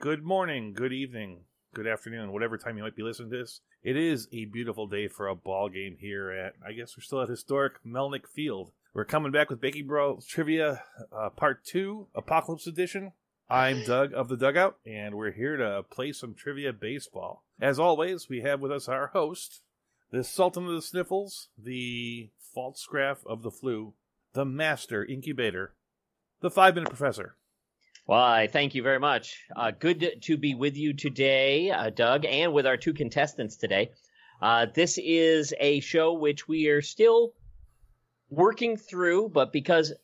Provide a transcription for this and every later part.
good morning, good evening, good afternoon, whatever time you might be listening to this. It is a beautiful day for a ball game here at, I guess we're still at historic Melnick Field. We're coming back with Breaking Balls Trivia uh, Part 2, Apocalypse Edition. I'm Doug of the Dugout, and we're here to play some trivia baseball. As always, we have with us our host, the Sultan of the Sniffles, the false graph of the flu, the Master Incubator, the Five Minute Professor. Why, thank you very much. Uh, good to be with you today, uh, Doug, and with our two contestants today. Uh, this is a show which we are still working through, but because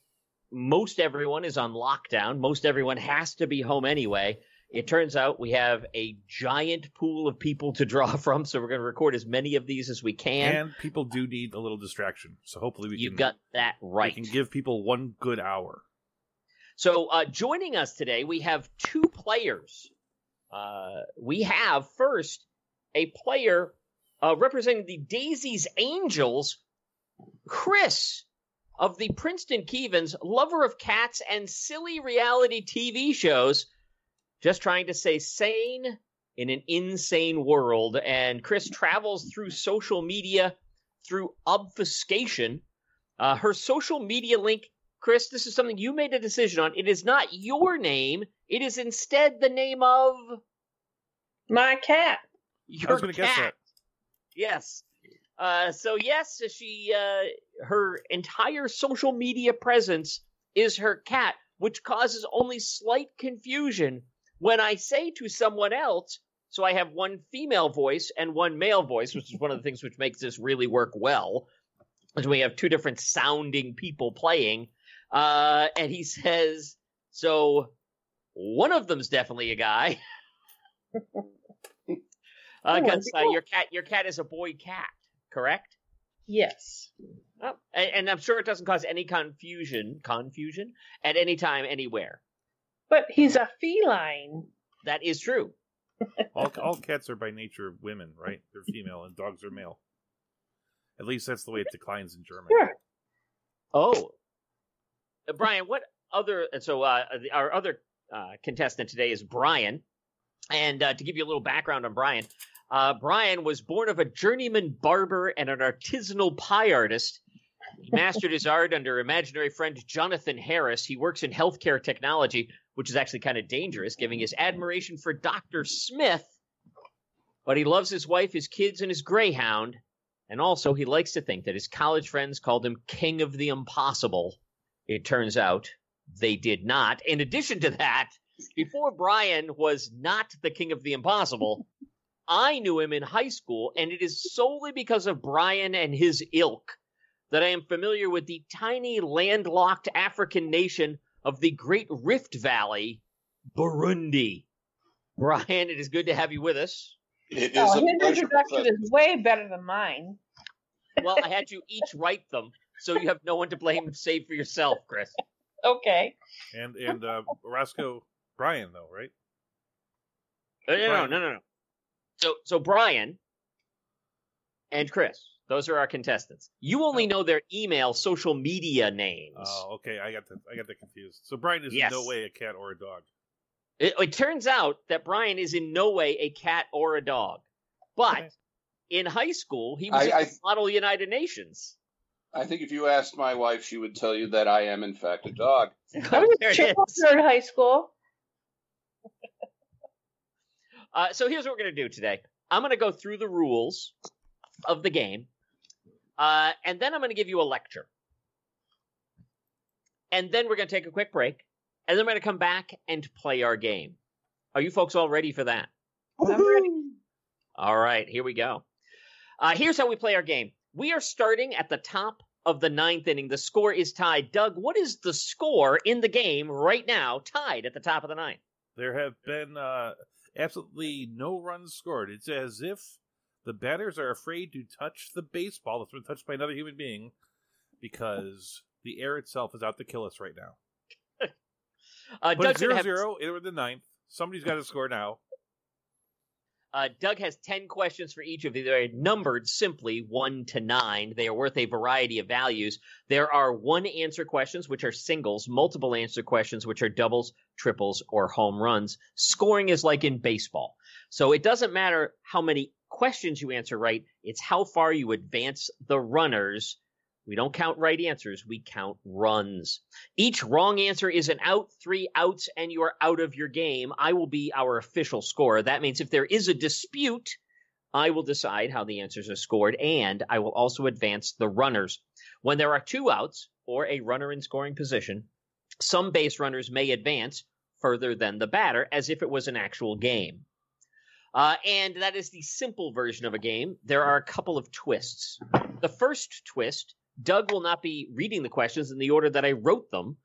most everyone is on lockdown, most everyone has to be home anyway. It turns out we have a giant pool of people to draw from, so we're going to record as many of these as we can. And people do need a little distraction, so hopefully we you can. got that right. We can give people one good hour. So, uh, joining us today, we have two players. Uh, we have first a player uh, representing the Daisy's Angels, Chris of the Princeton Kevans, lover of cats and silly reality TV shows, just trying to stay sane in an insane world. And Chris travels through social media through obfuscation. Uh, her social media link Chris, this is something you made a decision on. It is not your name. It is instead the name of My cat. your I was going cat. to guess that. Yes. Uh, so yes, she uh, her entire social media presence is her cat, which causes only slight confusion when I say to someone else. So I have one female voice and one male voice, which is one of the things which makes this really work well. Is we have two different sounding people playing, uh, and he says, "So one of them's definitely a guy." Oh, Because uh, wonderful. your cat, your cat is a boy cat, correct? Yes. Oh, and, and I'm sure it doesn't cause any confusion, confusion at any time, anywhere. But he's a feline. That is true. All, all cats are by nature women, right? They're female, and dogs are male. At least that's the way it declines in German. Sure. Oh, Uh, Brian, what other? and So uh, our other uh, contestant today is Brian, and uh, to give you a little background on Brian, uh, Brian was born of a journeyman barber and an artisanal pie artist. He mastered his art under imaginary friend Jonathan Harris. He works in healthcare technology, which is actually kind of dangerous, giving his admiration for Dr. Smith. But he loves his wife, his kids, and his greyhound. And also, he likes to think that his college friends called him King of the Impossible. It turns out they did not. In addition to that, before Brian was not the King of the Impossible, I knew him in high school, and it is solely because of Brian and his ilk that I am familiar with the tiny landlocked African nation of the Great Rift Valley, Burundi. Brian, it is good to have you with us. It oh, is Oh, a his introduction is way better than mine. Well, I had you each write them, so you have no one to blame save for yourself, Chris. Okay. And and uh, Roscoe Brian, though, right? Uh, No, no, no, no, no. So, so Brian and Chris, those are our contestants. You only know their email, social media names. Oh, okay. I got the I got that confused. So Brian is Yes. in no way a cat or a dog. It, it turns out that Brian is in no way a cat or a dog, but Okay. in high school he was I- in I- the Model United Nations. I think if you asked my wife, she would tell you that I am, in fact, a dog. I was There a it cheerleader in high school. Uh, so here's what we're going to do today. I'm going to go through the rules of the game, uh, and then I'm going to give you a lecture. And then we're going to take a quick break, and then we're going to come back and play our game. Are you folks all ready for that? I'm ready. All right, here we go. Uh, here's how we play our game. We are starting at the top of the ninth inning. The score is tied. Doug, what is the score in the game right now, tied at the top of the ninth? There have been uh, absolutely no runs scored. It's as if the batters are afraid to touch the baseball that's been touched by another human being because the air itself is out to kill us right now. Uh, But Doug's it's zero have- zero. It was the ninth. Somebody's got to score now. Uh, Doug has 10 questions for each of you. They are numbered simply 1 to 9. They are worth a variety of values. There are one answer questions, which are singles, multiple answer questions, which are doubles, triples, or home runs. Scoring is like in baseball. So it doesn't matter how many questions you answer right, it's how far you advance the runners. We don't count right answers, we count runs. Each wrong answer is an out, three outs, and you are out of your game. I will be our official scorer. That means if there is a dispute, I will decide how the answers are scored, and I will also advance the runners. When there are two outs or a runner in scoring position, some base runners may advance further than the batter as if it was an actual game. Uh, and that is the simple version of a game. There are a couple of twists. The first twist Doug will not be reading the questions in the order that I wrote them.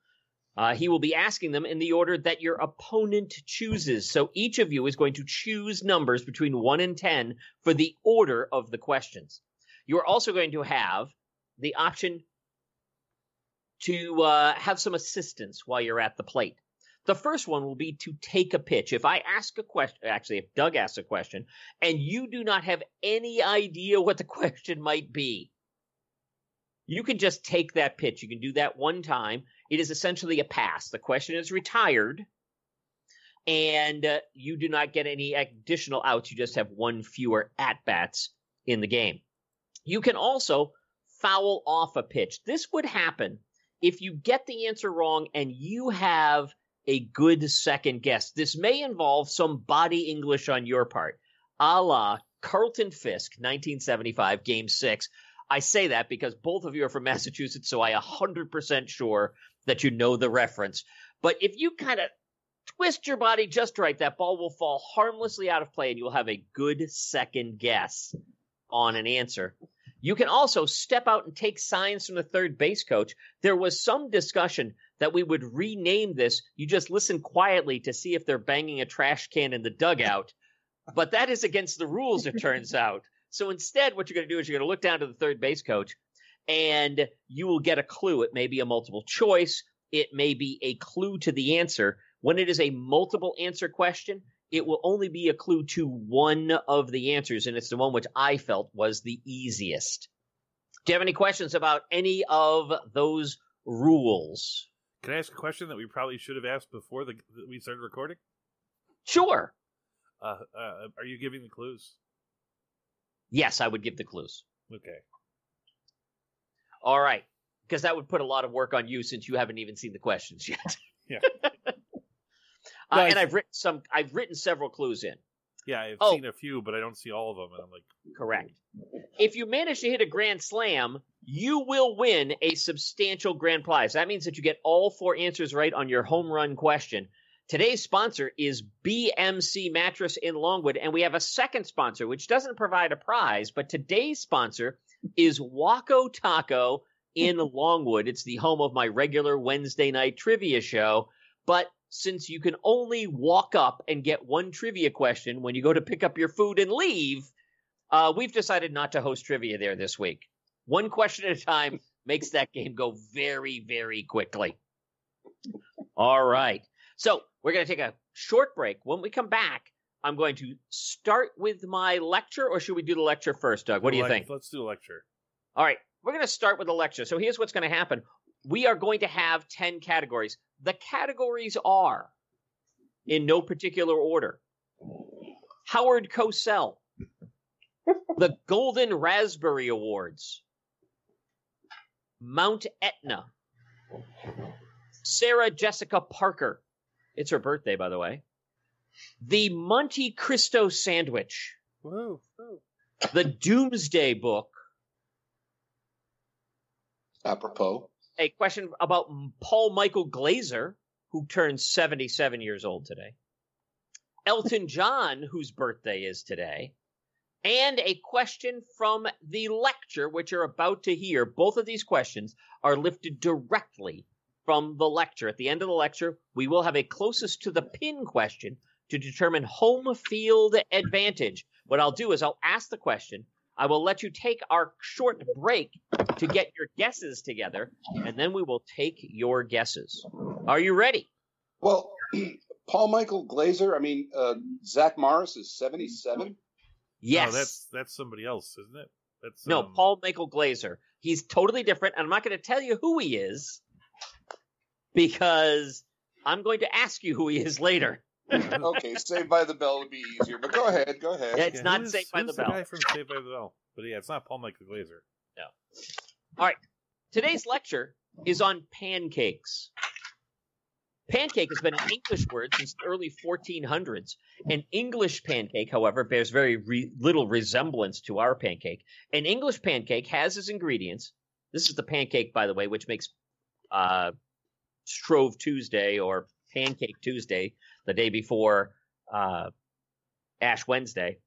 Uh, he will be asking them in the order that your opponent chooses. So each of you is going to choose numbers between 1 and 10 for the order of the questions. You are also going to have the option to uh, have some assistance while you're at the plate. The first one will be to take a pitch. If I ask a question, actually, if Doug asks a question, and you do not have any idea what the question might be, you can just take that pitch. You can do that one time. It is essentially a pass. The question is retired, and uh, you do not get any additional outs. You just have one fewer at bats in the game. You can also foul off a pitch. This would happen if you get the answer wrong and you have a good second guess. This may involve some body English on your part, a la Carlton Fisk, 1975, Game 6. I say that because both of you are from Massachusetts, so I 100% sure that you know the reference. But if you kind of twist your body just right, that ball will fall harmlessly out of play and you'll have a good second guess on an answer. You can also step out and take signs from the third base coach. There was some discussion that we would rename this. You just listen quietly to see if they're banging a trash can in the dugout. But that is against the rules, it turns out. So instead, what you're going to do is you're going to look down to the third base coach and you will get a clue. It may be a multiple choice, it may be a clue to the answer. When it is a multiple answer question, it will only be a clue to one of the answers, and it's the one which I felt was the easiest. Do you have any questions about any of those rules? Can I ask a question that we probably should have asked before the, we started recording? Sure. Uh, uh, are you giving the clues? Yes, I would give the clues. Okay. All right. Because that would put a lot of work on you since you haven't even seen the questions yet. Yeah. uh, and. I've written some. I've written several clues in. Yeah, I've Oh. seen a few, but I don't see all of them, and I'm like, Correct. If you manage to hit a grand slam, you will win a substantial grand prize. That means that you get all four answers right on your home run question. Today's sponsor is BMC Mattress in Longwood, and we have a second sponsor, which doesn't provide a prize, but today's sponsor is Waco Taco in Longwood. It's the home of my regular Wednesday night trivia show. But since you can only walk up and get one trivia question when you go to pick up your food and leave, uh, we've decided not to host trivia there this week. One question at a time makes that game go very, very quickly. All right. So we're going to take a short break. When we come back, I'm going to start with my lecture, or should we do the lecture first, Doug? What do you think? Let's do a lecture. All right, we're going to start with the lecture. So here's what's going to happen. We are going to have 10 categories. The categories are, in no particular order, Howard Cosell, the Golden Raspberry Awards, Mount Etna, Sarah Jessica Parker. It's her birthday, by the way. The Monte Cristo Sandwich, Whoa. the Doomsday Book, Apropos. a question about Paul Michael Glaser, who turns 77 years old today, Elton John, whose birthday is today, and a question from the lecture, which you're about to hear. Both of these questions are lifted directly from the lecture. At the end of the lecture, we will have a closest to the pin question to determine home field advantage. What I'll do is I'll ask the question. I will let you take our short break to get your guesses together, and then we will take your guesses. Are you ready? Well, Paul Michael Glaser. I mean, uh, Zach Morris is seventy-seven. Yes. No, that's that's somebody else, isn't it? That's No, um, Paul Michael Glaser. He's totally different, and I'm not going to tell you who he is because I'm going to ask you who he is later. okay, Saved by the Bell would be easier, but go ahead, go ahead. Yeah, It's yeah, not who's- Saved by who's the Bell. guy from Saved by the Bell, but yeah, it's not Paul Michael Glaser. No. All right, today's lecture is on pancakes. Pancake has been an English word since the early 1400s. An English pancake, however, bears very re- little resemblance to our pancake. An English pancake has as ingredients. This is the pancake, by the way, which makes uh, Shrove Tuesday or Pancake Tuesday, the day before uh, Ash Wednesday.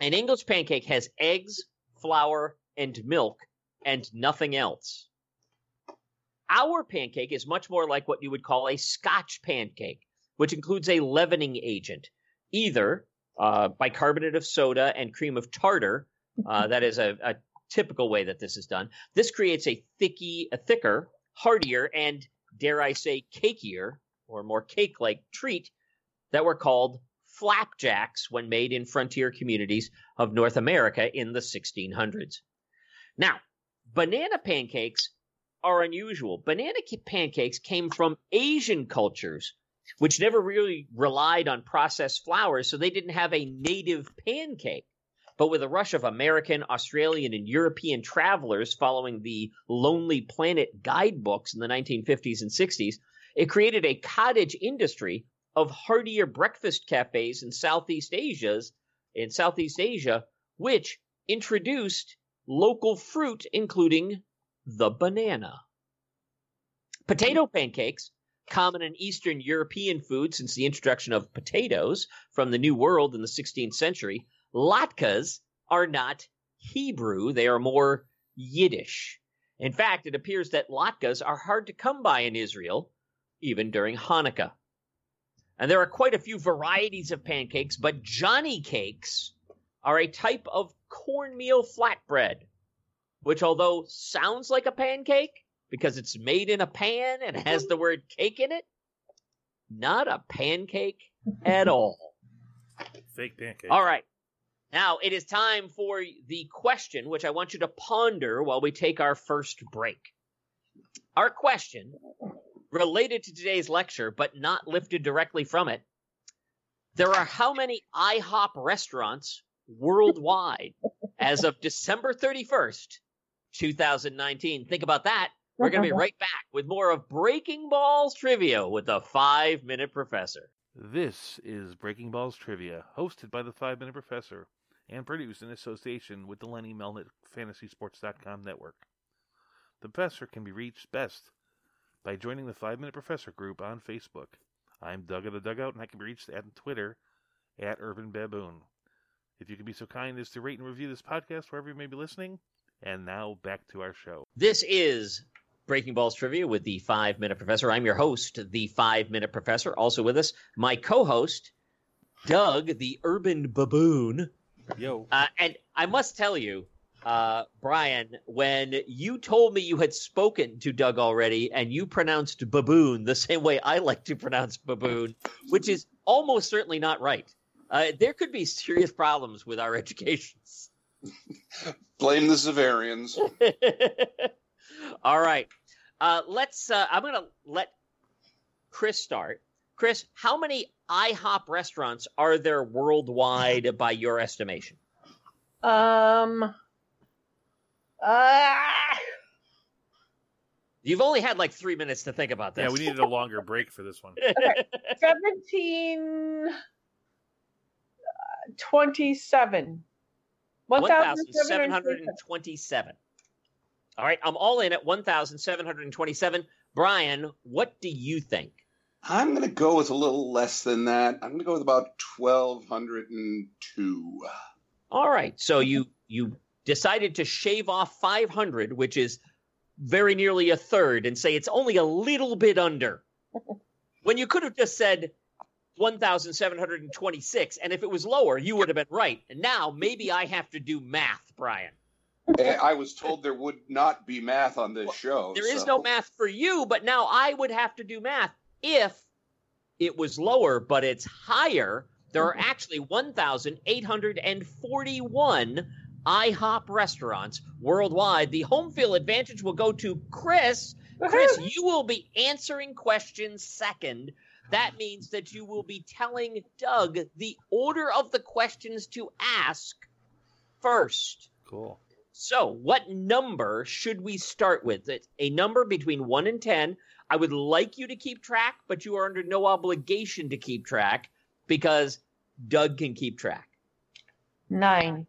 An English pancake has eggs, flour, and milk, and nothing else. Our pancake is much more like what you would call a Scotch pancake, which includes a leavening agent, either uh, bicarbonate of soda and cream of tartar. Uh, that is a, a typical way that this is done. This creates a thicky, a thicker, heartier, and dare I say, cakier or more cake-like treat that were called flapjacks when made in frontier communities of North America in the 1600s. Now, banana pancakes are unusual. Banana pancakes came from Asian cultures, which never really relied on processed flours, so they didn't have a native pancake. But with a rush of American, Australian, and European travelers following the Lonely Planet guidebooks in the 1950s and 60s, it created a cottage industry of heartier breakfast cafes in Southeast Asia's in Southeast Asia, which introduced local fruit, including the banana. Potato pancakes, common in Eastern European food since the introduction of potatoes from the New World in the 16th century, latkes are not Hebrew, they are more Yiddish. In fact, it appears that latkes are hard to come by in Israel, even during Hanukkah. And there are quite a few varieties of pancakes, but Johnny cakes are a type of cornmeal flatbread, which, although sounds like a pancake because it's made in a pan and has the word cake in it, not a pancake at all. Fake pancake. All right. Now it is time for the question, which I want you to ponder while we take our first break. Our question, related to today's lecture, but not lifted directly from it. There are how many IHOP restaurants worldwide as of December 31st, 2019? Think about that. We're going to be uh-huh. right back with more of Breaking Balls trivia with the five minute professor. This is Breaking Balls Trivia, hosted by the Five Minute Professor and produced in association with the Lenny Melnick FantasySports.com network. The professor can be reached best by joining the Five Minute Professor group on Facebook. I'm Doug of the Dugout, and I can be reached at Twitter at Urban Baboon. If you could be so kind as to rate and review this podcast wherever you may be listening. And now back to our show. This is Breaking Balls Trivia with the Five Minute Professor. I'm your host, the Five Minute Professor. Also with us, my co host, Doug, the Urban Baboon. Yo. Uh, and I must tell you, uh, Brian, when you told me you had spoken to Doug already and you pronounced baboon the same way I like to pronounce baboon, which is almost certainly not right, uh, there could be serious problems with our educations. Blame the Zavarians. All right. Uh, let's. Uh, I'm going to let Chris start. Chris, how many IHOP restaurants are there worldwide by your estimation? Um. Ah. You've only had like three minutes to think about this. Yeah, we needed a longer break for this one. 17. uh, 27. 1,727. 1,727. All right, I'm all in at 1,727. Brian, what do you think? I'm going to go with a little less than that. I'm going to go with about 1,202. All right, so you you decided to shave off 500, which is very nearly a third, and say it's only a little bit under. when you could have just said 1,726, and if it was lower, you would have been right. And now maybe I have to do math, Brian. Eh, I was told there would not be math on this show. There is so- no math for you, but now I would have to do math if it was lower, but it's higher. There are mm-hmm. actually 1,841 IHOP restaurants worldwide. The home field advantage will go to Chris. Chris, you will be answering questions second. That means that you will be telling Doug the order of the questions to ask first. Cool. So, what number should we start with? It's a number between 1 and 10. I would like you to keep track, but you are under no obligation to keep track because Doug can keep track. Nine.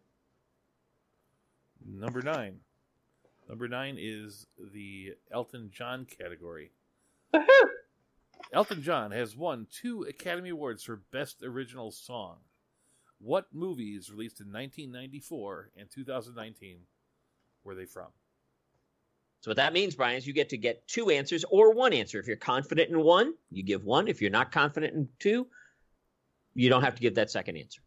Number nine. Number nine is the Elton John category. Woohoo! Elton John has won two Academy Awards for Best Original Song. What movies released in 1994 and 2019 were they from? So, what that means, Brian, is you get to get two answers or one answer. If you're confident in one, you give one. If you're not confident in two, you don't have to give that second answer.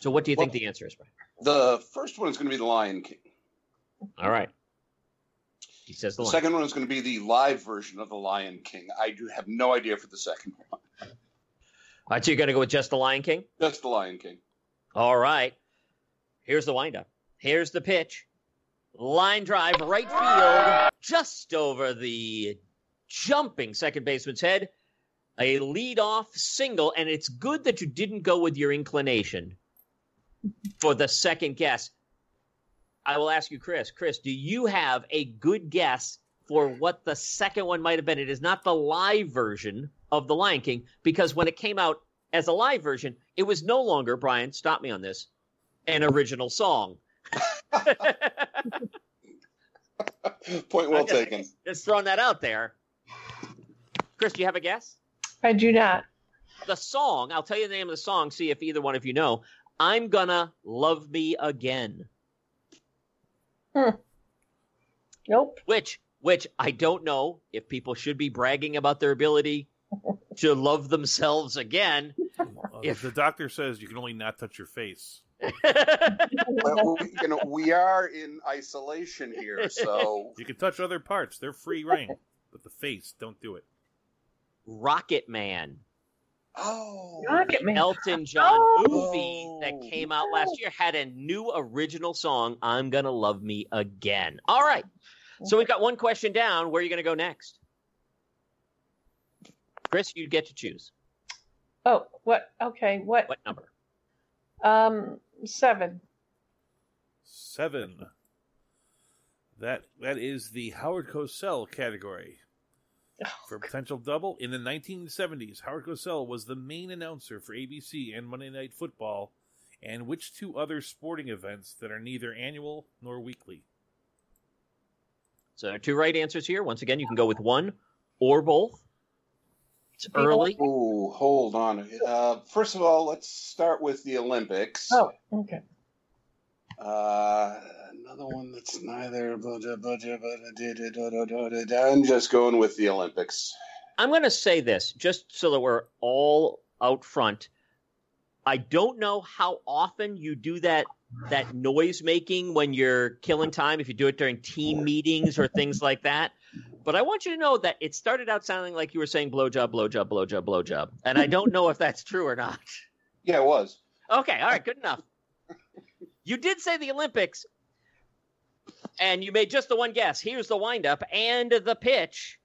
So, what do you think the answer is, Brian? The first one is going to be The Lion King. All right. He says the The second one is going to be the live version of The Lion King. I do have no idea for the second one. All right, so you're going to go with just the Lion King? Just The Lion King. All right. Here's the windup. Here's the pitch. Line drive, right field, just over the jumping second baseman's head. A lead-off single, and it's good that you didn't go with your inclination for the second guess. I will ask you, Chris. Chris, do you have a good guess for what the second one might have been? It is not the live version of The Lion King, because when it came out as a live version, it was no longer, Brian, stop me on this, an original song. Point well just- taken. Just throwing that out there. Chris, do you have a guess? I do not. The song, I'll tell you the name of the song, see if either one of you know. I'm Gonna Love Me Again. Hmm. Nope. Which, which I don't know if people should be bragging about their ability to love themselves again. Uh, If- The doctor says you can only not touch your face. Well, we, you know, we are in isolation here, so You can touch other parts; they're free reign. But the face, don't do it. Rocket Man. oh, Rocket Man. Elton John Oh. movie that came out last year had a new original song, I'm Gonna Love Me Again. All right. So we've got one question down. Where are you going to go next? Chris, you get to choose. Oh, what? Okay, what? What number? Um, seven. Seven. That that is the Howard Cosell category. Oh, for potential double, in the 1970s, Howard Cosell was the main announcer for ABC and Monday Night Football, and which two other sporting events that are neither annual nor weekly? So there are two right answers here. Once again, you can go with one or both. It's early. Ooh, hold on. Uh, first of all, let's start with the Olympics. Oh, okay. Uh, another one that's neither. blah, blah, blah. I'm just going with the Olympics. I'm going to say this just so that we're all out front. I don't know how often you do that that noise making when you're killing time if you do it during team meetings or things like that. But I want you to know that it started out sounding like you were saying blowjob, blowjob, blowjob, blowjob. And I don't know if that's true or not. Yeah, it was. Okay, all right, good enough. You did say the Olympics, and you made just the one guess. Here's the windup and the pitch.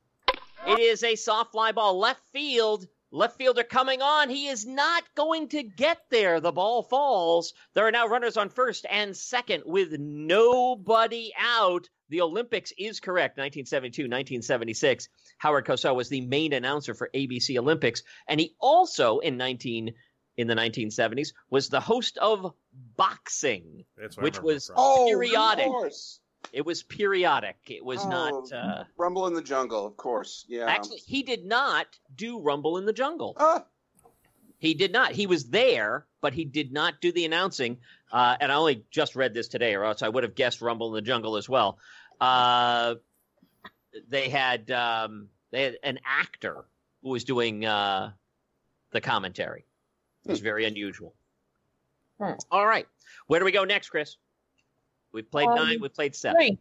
It is a soft fly ball, left field. Left fielder coming on. He is not going to get there. The ball falls. There are now runners on first and second with nobody out. The Olympics is correct. 1972, 1976. Howard Cosell was the main announcer for ABC Olympics, and he also in 19 in the 1970s was the host of boxing. That's what Which remember was- from. Oh, Periodic. Of course. It was periodic. It was Oh, not. Uh, Rumble in the Jungle, of course. Yeah. actually, he did not do Rumble in the Jungle. Ah, He did not. He was there, but he did not do the announcing. Uh, and I only just read this today, or else I would have guessed Rumble in the Jungle as well. Uh, they had um, they had an actor who was doing uh, the commentary. It was very unusual. Hmm. All right, where do we go next, Chris? We've played Um, nine. We've played seven. Three.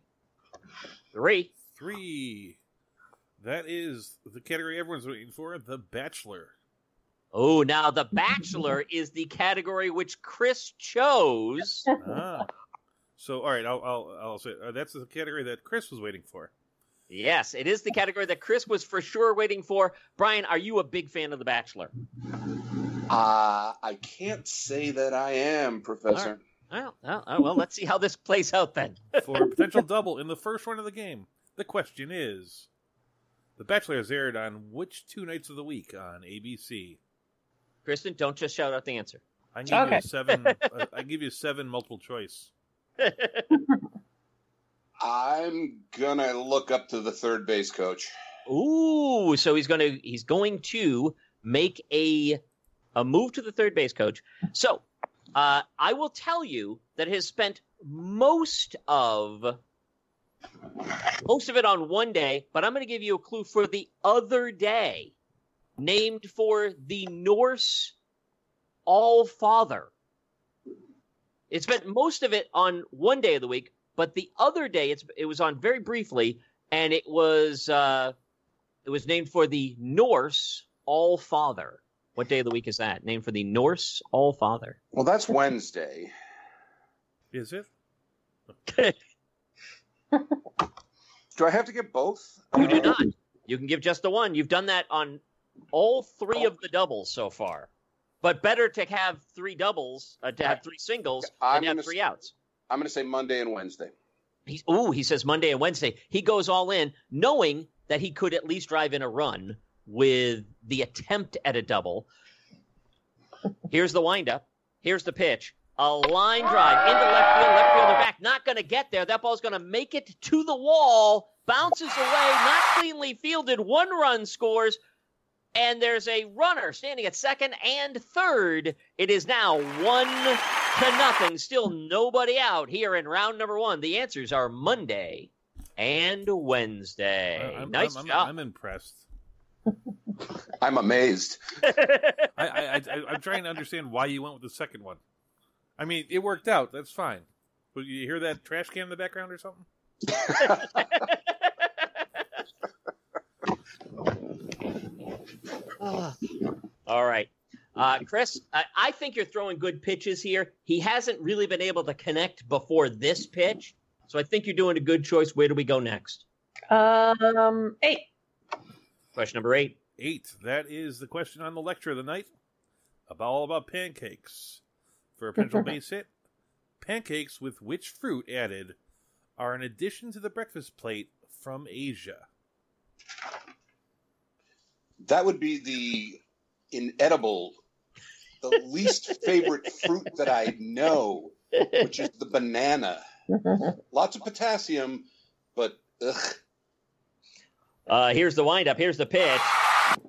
Three. Three. That is the category everyone's waiting for The Bachelor. Oh, now The Bachelor is the category which Chris chose. ah. So, all right, I'll, I'll, I'll say uh, that's the category that Chris was waiting for. Yes, it is the category that Chris was for sure waiting for. Brian, are you a big fan of The Bachelor? Uh, I can't say that I am, Professor. Well, well, uh, well, let's see how this plays out then. For a potential double in the first round of the game. The question is The Bachelor is aired on which two nights of the week on ABC? Kristen, don't just shout out the answer. I give you seven. uh, I give you seven multiple choice. I'm gonna look up to the third base coach. Ooh, so he's to he's going to make a a move to the third base coach. So, uh, I will tell you that has spent most of most of it on one day, but I'm going to give you a clue for the other day, named for the Norse All Father. It spent most of it on one day of the week, but the other day it's it was on very briefly, and it was uh, it was named for the Norse All Father. What day of the week is that? Named for the Norse All Father. Well, that's Wednesday. Is it? Okay. Do I have to get both? You do not. You can give just the one. You've done that on all three of the doubles so far. But better to have three doubles, uh, to have three singles, I'm than have three outs. I'm gonna say Monday and Wednesday. He's, ooh, he says Monday and Wednesday. He goes all in, knowing that he could at least drive in a run with the attempt at a double. Here's the windup. Here's the pitch. A line drive into left field, left fielder back. Not going to get there. That ball's going to make it to the wall. Bounces away, not cleanly fielded. One run scores. And there's a runner standing at second and third. It is now one to nothing. Still nobody out here in round number one. The answers are Monday and Wednesday. I'm, nice I'm, I'm, job. I'm impressed. I'm amazed. I, I, I, I'm trying to understand why you went with the second one. I mean, it worked out. That's fine. But you hear that trash can in the background or something? All right. Uh, Chris, I, I think you're throwing good pitches here. He hasn't really been able to connect before this pitch. So I think you're doing a good choice. Where do we go next? Um, eight. Question number eight. Eight. That is the question on the lecture of the night. About all about pancakes. For a potential base hit, pancakes with which fruit added are an addition to the breakfast plate from Asia. That would be the inedible, the least favorite fruit that I know, which is the banana. Lots of potassium, but ugh. Uh, here's the windup. Here's the pitch.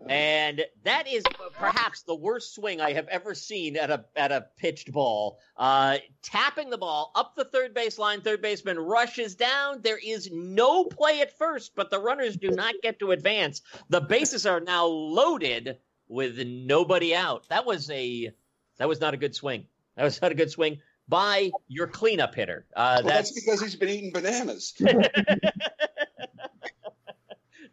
And that is perhaps the worst swing I have ever seen at a at a pitched ball. Uh, tapping the ball up the third base line. Third baseman rushes down. There is no play at first, but the runners do not get to advance. The bases are now loaded with nobody out. That was a that was not a good swing. That was not a good swing by your cleanup hitter. Uh, Well, that's that's because he's been eating bananas.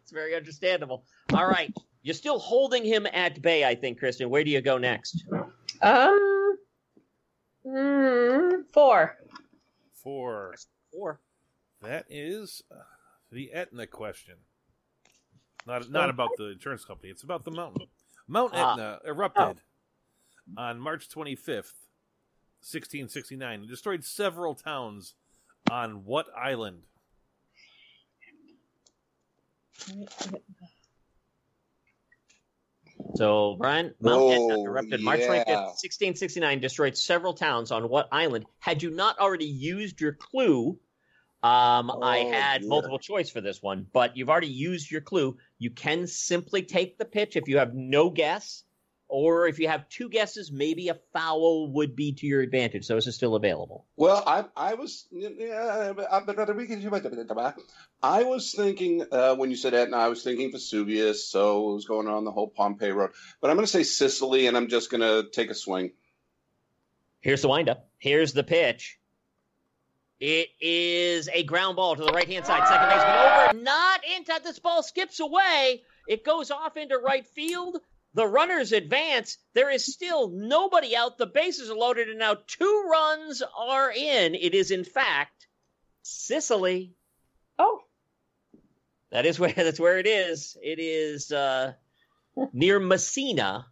It's very understandable. All right. You're still holding him at bay, I think, Kristen. Where do you go next? Um, mm, four. For Four. that is uh, the Etna question. Not not about the insurance company. It's about the mountain. Mount Ah. Etna erupted on March 25th, 1669, and destroyed several towns on what island? So, Brian, Mount Etna Oh, erupted March yeah. 25th, 1669, destroyed several towns on what island? Had you not already used your clue, um, I Oh, had yeah. multiple choice for this one, but you've already used your clue. You can simply take the pitch if you have no guess, or if you have two guesses, maybe a foul would be to your advantage. So, this is still available. Well, I I was yeah, I was thinking uh, when you said Etna, I was thinking Vesuvius, so it was going on the whole Pompeii road. But I'm going to say Sicily, and I'm just going to take a swing. Here's the windup. Here's the pitch. It is a ground ball to the right hand side. Second baseman over, not into this ball skips away. It goes off into right field. The runners advance. There is still nobody out. The bases are loaded, and now two runs are in. It is, in fact, Sicily. Oh, That is where that's where it is. It is uh, near Messina.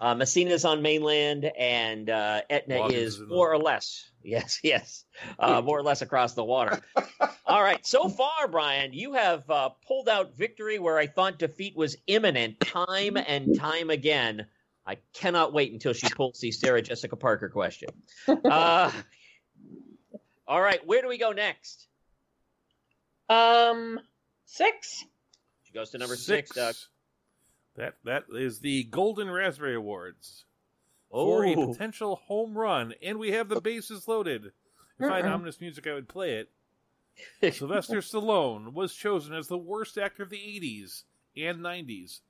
Uh, Messina's on mainland, and uh, Etna Watkins is is in the- more or less, yes, yes, uh, more or less across the water. All right, so far, Brian, you have uh, pulled out victory where I thought defeat was imminent, time and time again. I cannot wait until she pulls the Sarah Jessica Parker question. Uh, all right, where do we go next? um, six. She goes to number six, Doug. That that is the Golden Raspberry Awards for a Oh, potential home run, and we have the bases loaded. If I had Uh-uh. ominous music, I would play it. Sylvester Stallone was chosen as the worst actor of the 80s and 90s.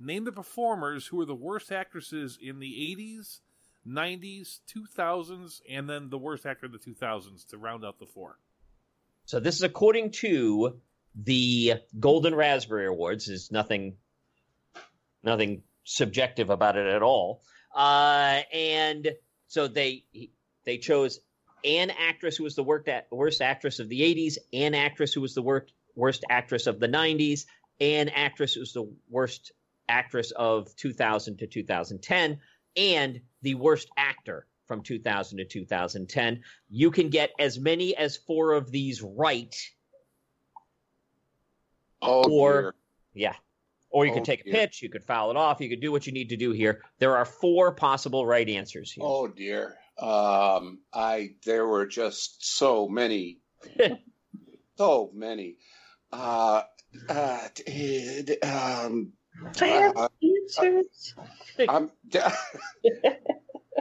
Name the performers who were the worst actresses in the 80s, 90s, 2000s, and then the worst actor of the 2000s to round out the four. so this is according to the Golden Raspberry Awards. Is nothing, nothing subjective about it at all. Uh, and so they they chose an actress who was the worst, worst actress of the 80s, an actress who was the worst worst actress of the 90s, an actress who was the worst actress of 2000 to 2010, and the worst actor from 2000 to 2010. You can get as many as four of these right. Oh, Or- dear. Yeah. Or you Oh, could take a pitch, you could foul it off, you could do what you need to do here. There are four possible right answers here. Oh dear. Um, I there were just so many, so many. Uh, uh, t- d- um, Damn uh, answers. I'm,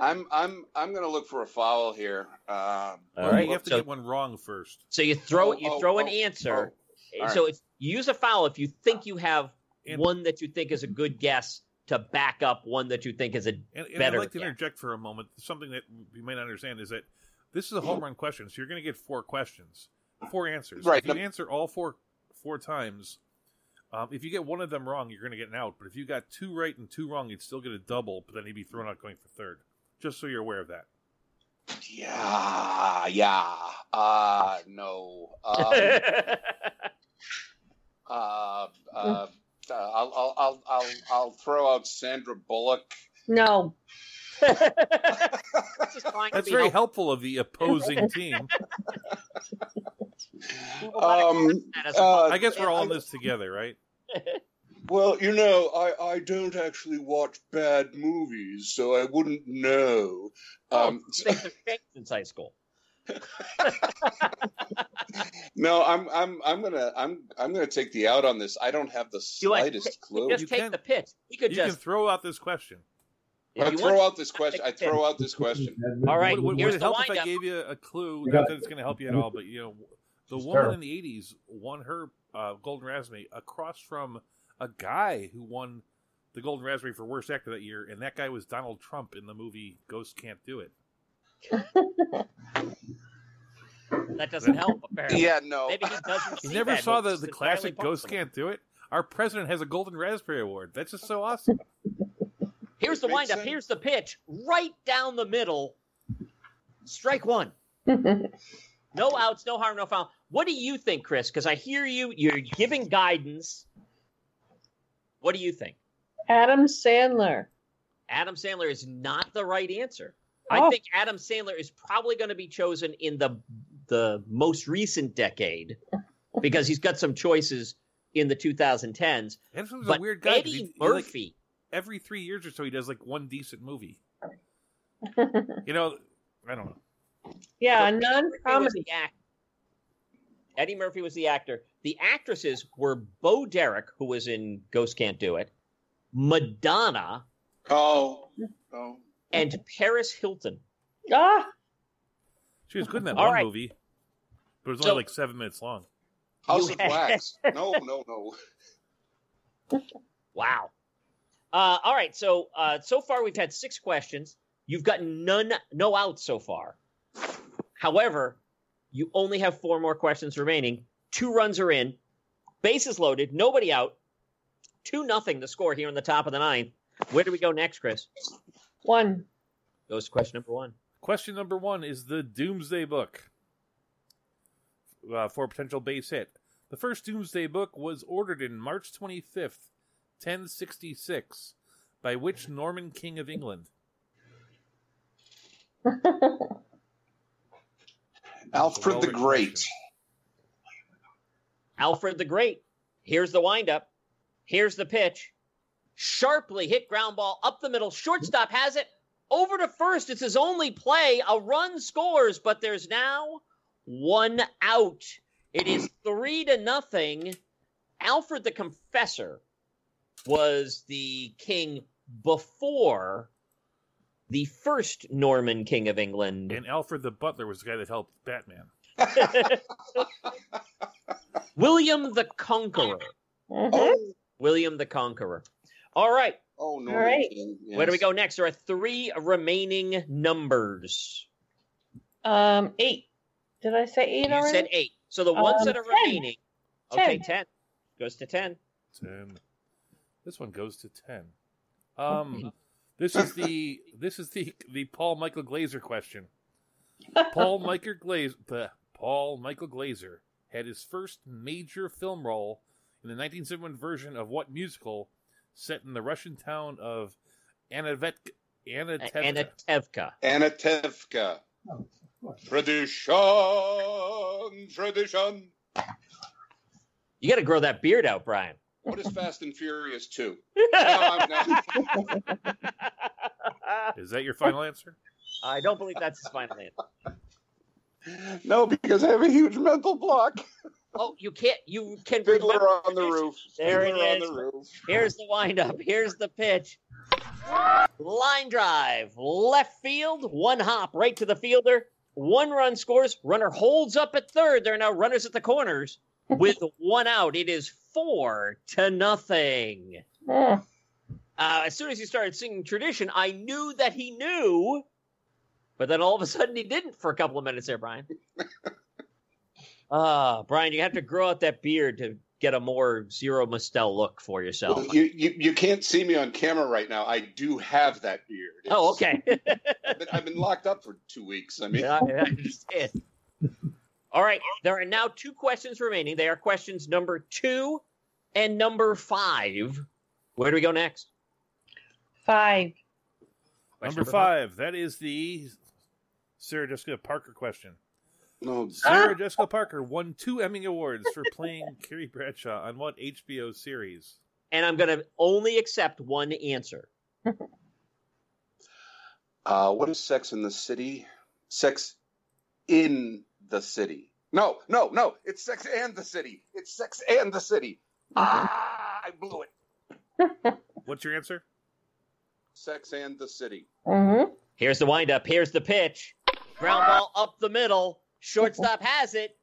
I'm, I'm, I'm gonna look for a foul here. Um, All Well, you have to so, get one wrong first. so you throw Oh, you oh, throw an oh, answer. all So if you use a foul if you think you have And- one that you think is a good guess to back up one that you think is a And, and I'd like to yeah. interject for a moment. Something that you might not understand is that this is a home run question, so you're going to get four questions, four answers. Right. If you answer all four four times, um, if you get one of them wrong, you're going to get an out. But if you got two right and two wrong, you'd still get a double. But then you'd be thrown out going for third. Just so you're aware of that. yeah, yeah. Uh, no. Um, uh, uh, uh, I'll, I'll, I'll, I'll, I'll throw out Sandra Bullock. No. Just trying to That's very helpful. helpful of the opposing team. Um, accept that as a uh, I guess we're all in this together, right? Well, you know, I, I don't actually watch bad movies, so I wouldn't know. Um, Things have changed since high school. no, I'm I'm I'm gonna I'm I'm gonna take the out on this. I don't have the You like- slightest clue. Just You take can- the pitch. He could You just can throw out this question. I you throw out this question. I throw out this question. All right, Would, would, would it help if I gave you a clue? You Not got- that it's going to help you at all, but you know, the It's woman terrible. in the '80s won her uh, Golden Raspberry across from a guy who won the Golden Raspberry for Worst Actor that year, and that guy was Donald Trump in the movie Ghosts Can't Do It. That doesn't help. Apparently. Yeah, no. Maybe he doesn't. You see never that saw the, the classic Ghosts possible. Can't Do It? Our president has a Golden Raspberry Award. That's just so awesome. Here's the windup. sense. Here's the pitch. Right down the middle. Strike one. No outs, no harm, no foul. What do you think, Chris? Because I hear you. You're giving guidance. What do you think? Adam Sandler. Adam Sandler is not the right answer. I Oh. think Adam Sandler is probably going to be chosen in the the most recent decade because he's got some choices in the 2010s. And But a weird guy. 'cause Eddie he- he, like, Murphy, every three years or so, he does like one decent movie. You know, I don't know. yeah, So Eddie non Murphy was comedy. the act- Eddie Murphy was the actor. The actresses were Bo Derek, who was in Ghosts Can't Do It, Madonna, Oh, oh. And Paris Hilton. Ah, She was good in that All one right. movie, but it was So- only like seven minutes long. House You of Wax. No, no, no. Wow. Uh, all right. So uh, so far we've had six questions. You've gotten none, no outs so far. However, you only have four more questions remaining. Two runs are in, bases loaded, nobody out. Two nothing. The score here in the top of the ninth. Where do we go next, Chris? One. Goes to question number one. Question number one is the Doomsday Book uh, for a potential base hit. The first Doomsday Book was ordered in March 25th, 1066, by which Norman King of England? Alfred the Great. question. Alfred the Great. Here's the windup. Here's the pitch. Sharply hit ground ball up the middle. Shortstop has it over to first. It's his only play. A run scores, but there's now one out. It is three to nothing. Alfred the Confessor was the king before the first Norman king of England. And Alfred the Butler was the guy that helped Batman. William the Conqueror. Mhm. Oh, William the Conqueror. All right. oh, no. right. Where do we go next? There are three remaining numbers. Um, eight. Did I say eight You already? said eight. So the ones Um, that are 10. remaining. Okay, Ten. Goes to 10. Ten. This one goes to ten. Um, this is the this is the the Paul Michael Glaser question. Paul Michael Glaser, the Paul Michael Glaser had his first major film role in the 1971 version of what musical set in the Russian town of Anavet Anatevka? Anatevka. Anatevka. Tradition, tradition. You got to grow that beard out, Brian. What is Fast and Furious 2? No, Is that your final answer? I don't believe that's his final answer. No, because I have a huge mental block. Oh, you can't. You can Fiddler on the tradition. roof. There it Fiddler on the roof. Here's the windup. Here's the pitch. Line drive, left field, one hop right to the fielder. One run scores. Runner holds up at third. There are now runners at the corners with one out. It is four to nothing. Mm. Uh, as soon as he started singing tradition, I knew that he knew, but then all of a sudden he didn't for a couple of minutes there, Brian. Ah, Brian, you have to grow out that beard to get a more Zero Mostel look for yourself. Well, you, you you can't see me on camera right now. I do have that beard. Oh, okay. I've been, I've been locked up for two weeks. I mean, Yeah, I understand. All right, there are now two questions remaining. They are questions number two and number five. Where do we go next? Five. Question Number five. That is the Sarah Jessica Parker question. No, Sarah Jessica Parker won two Emmy Awards for playing Carrie Bradshaw on what HBO series? And I'm going to only accept one answer. uh, what is Sex in the City? Sex in the City. No, no, no. It's Sex and the City. It's Sex and the City. Ah, I blew it. What's your answer? Sex and the City. Mm-hmm. Here's the windup. Here's the pitch. Ground ball up the middle. Shortstop has it.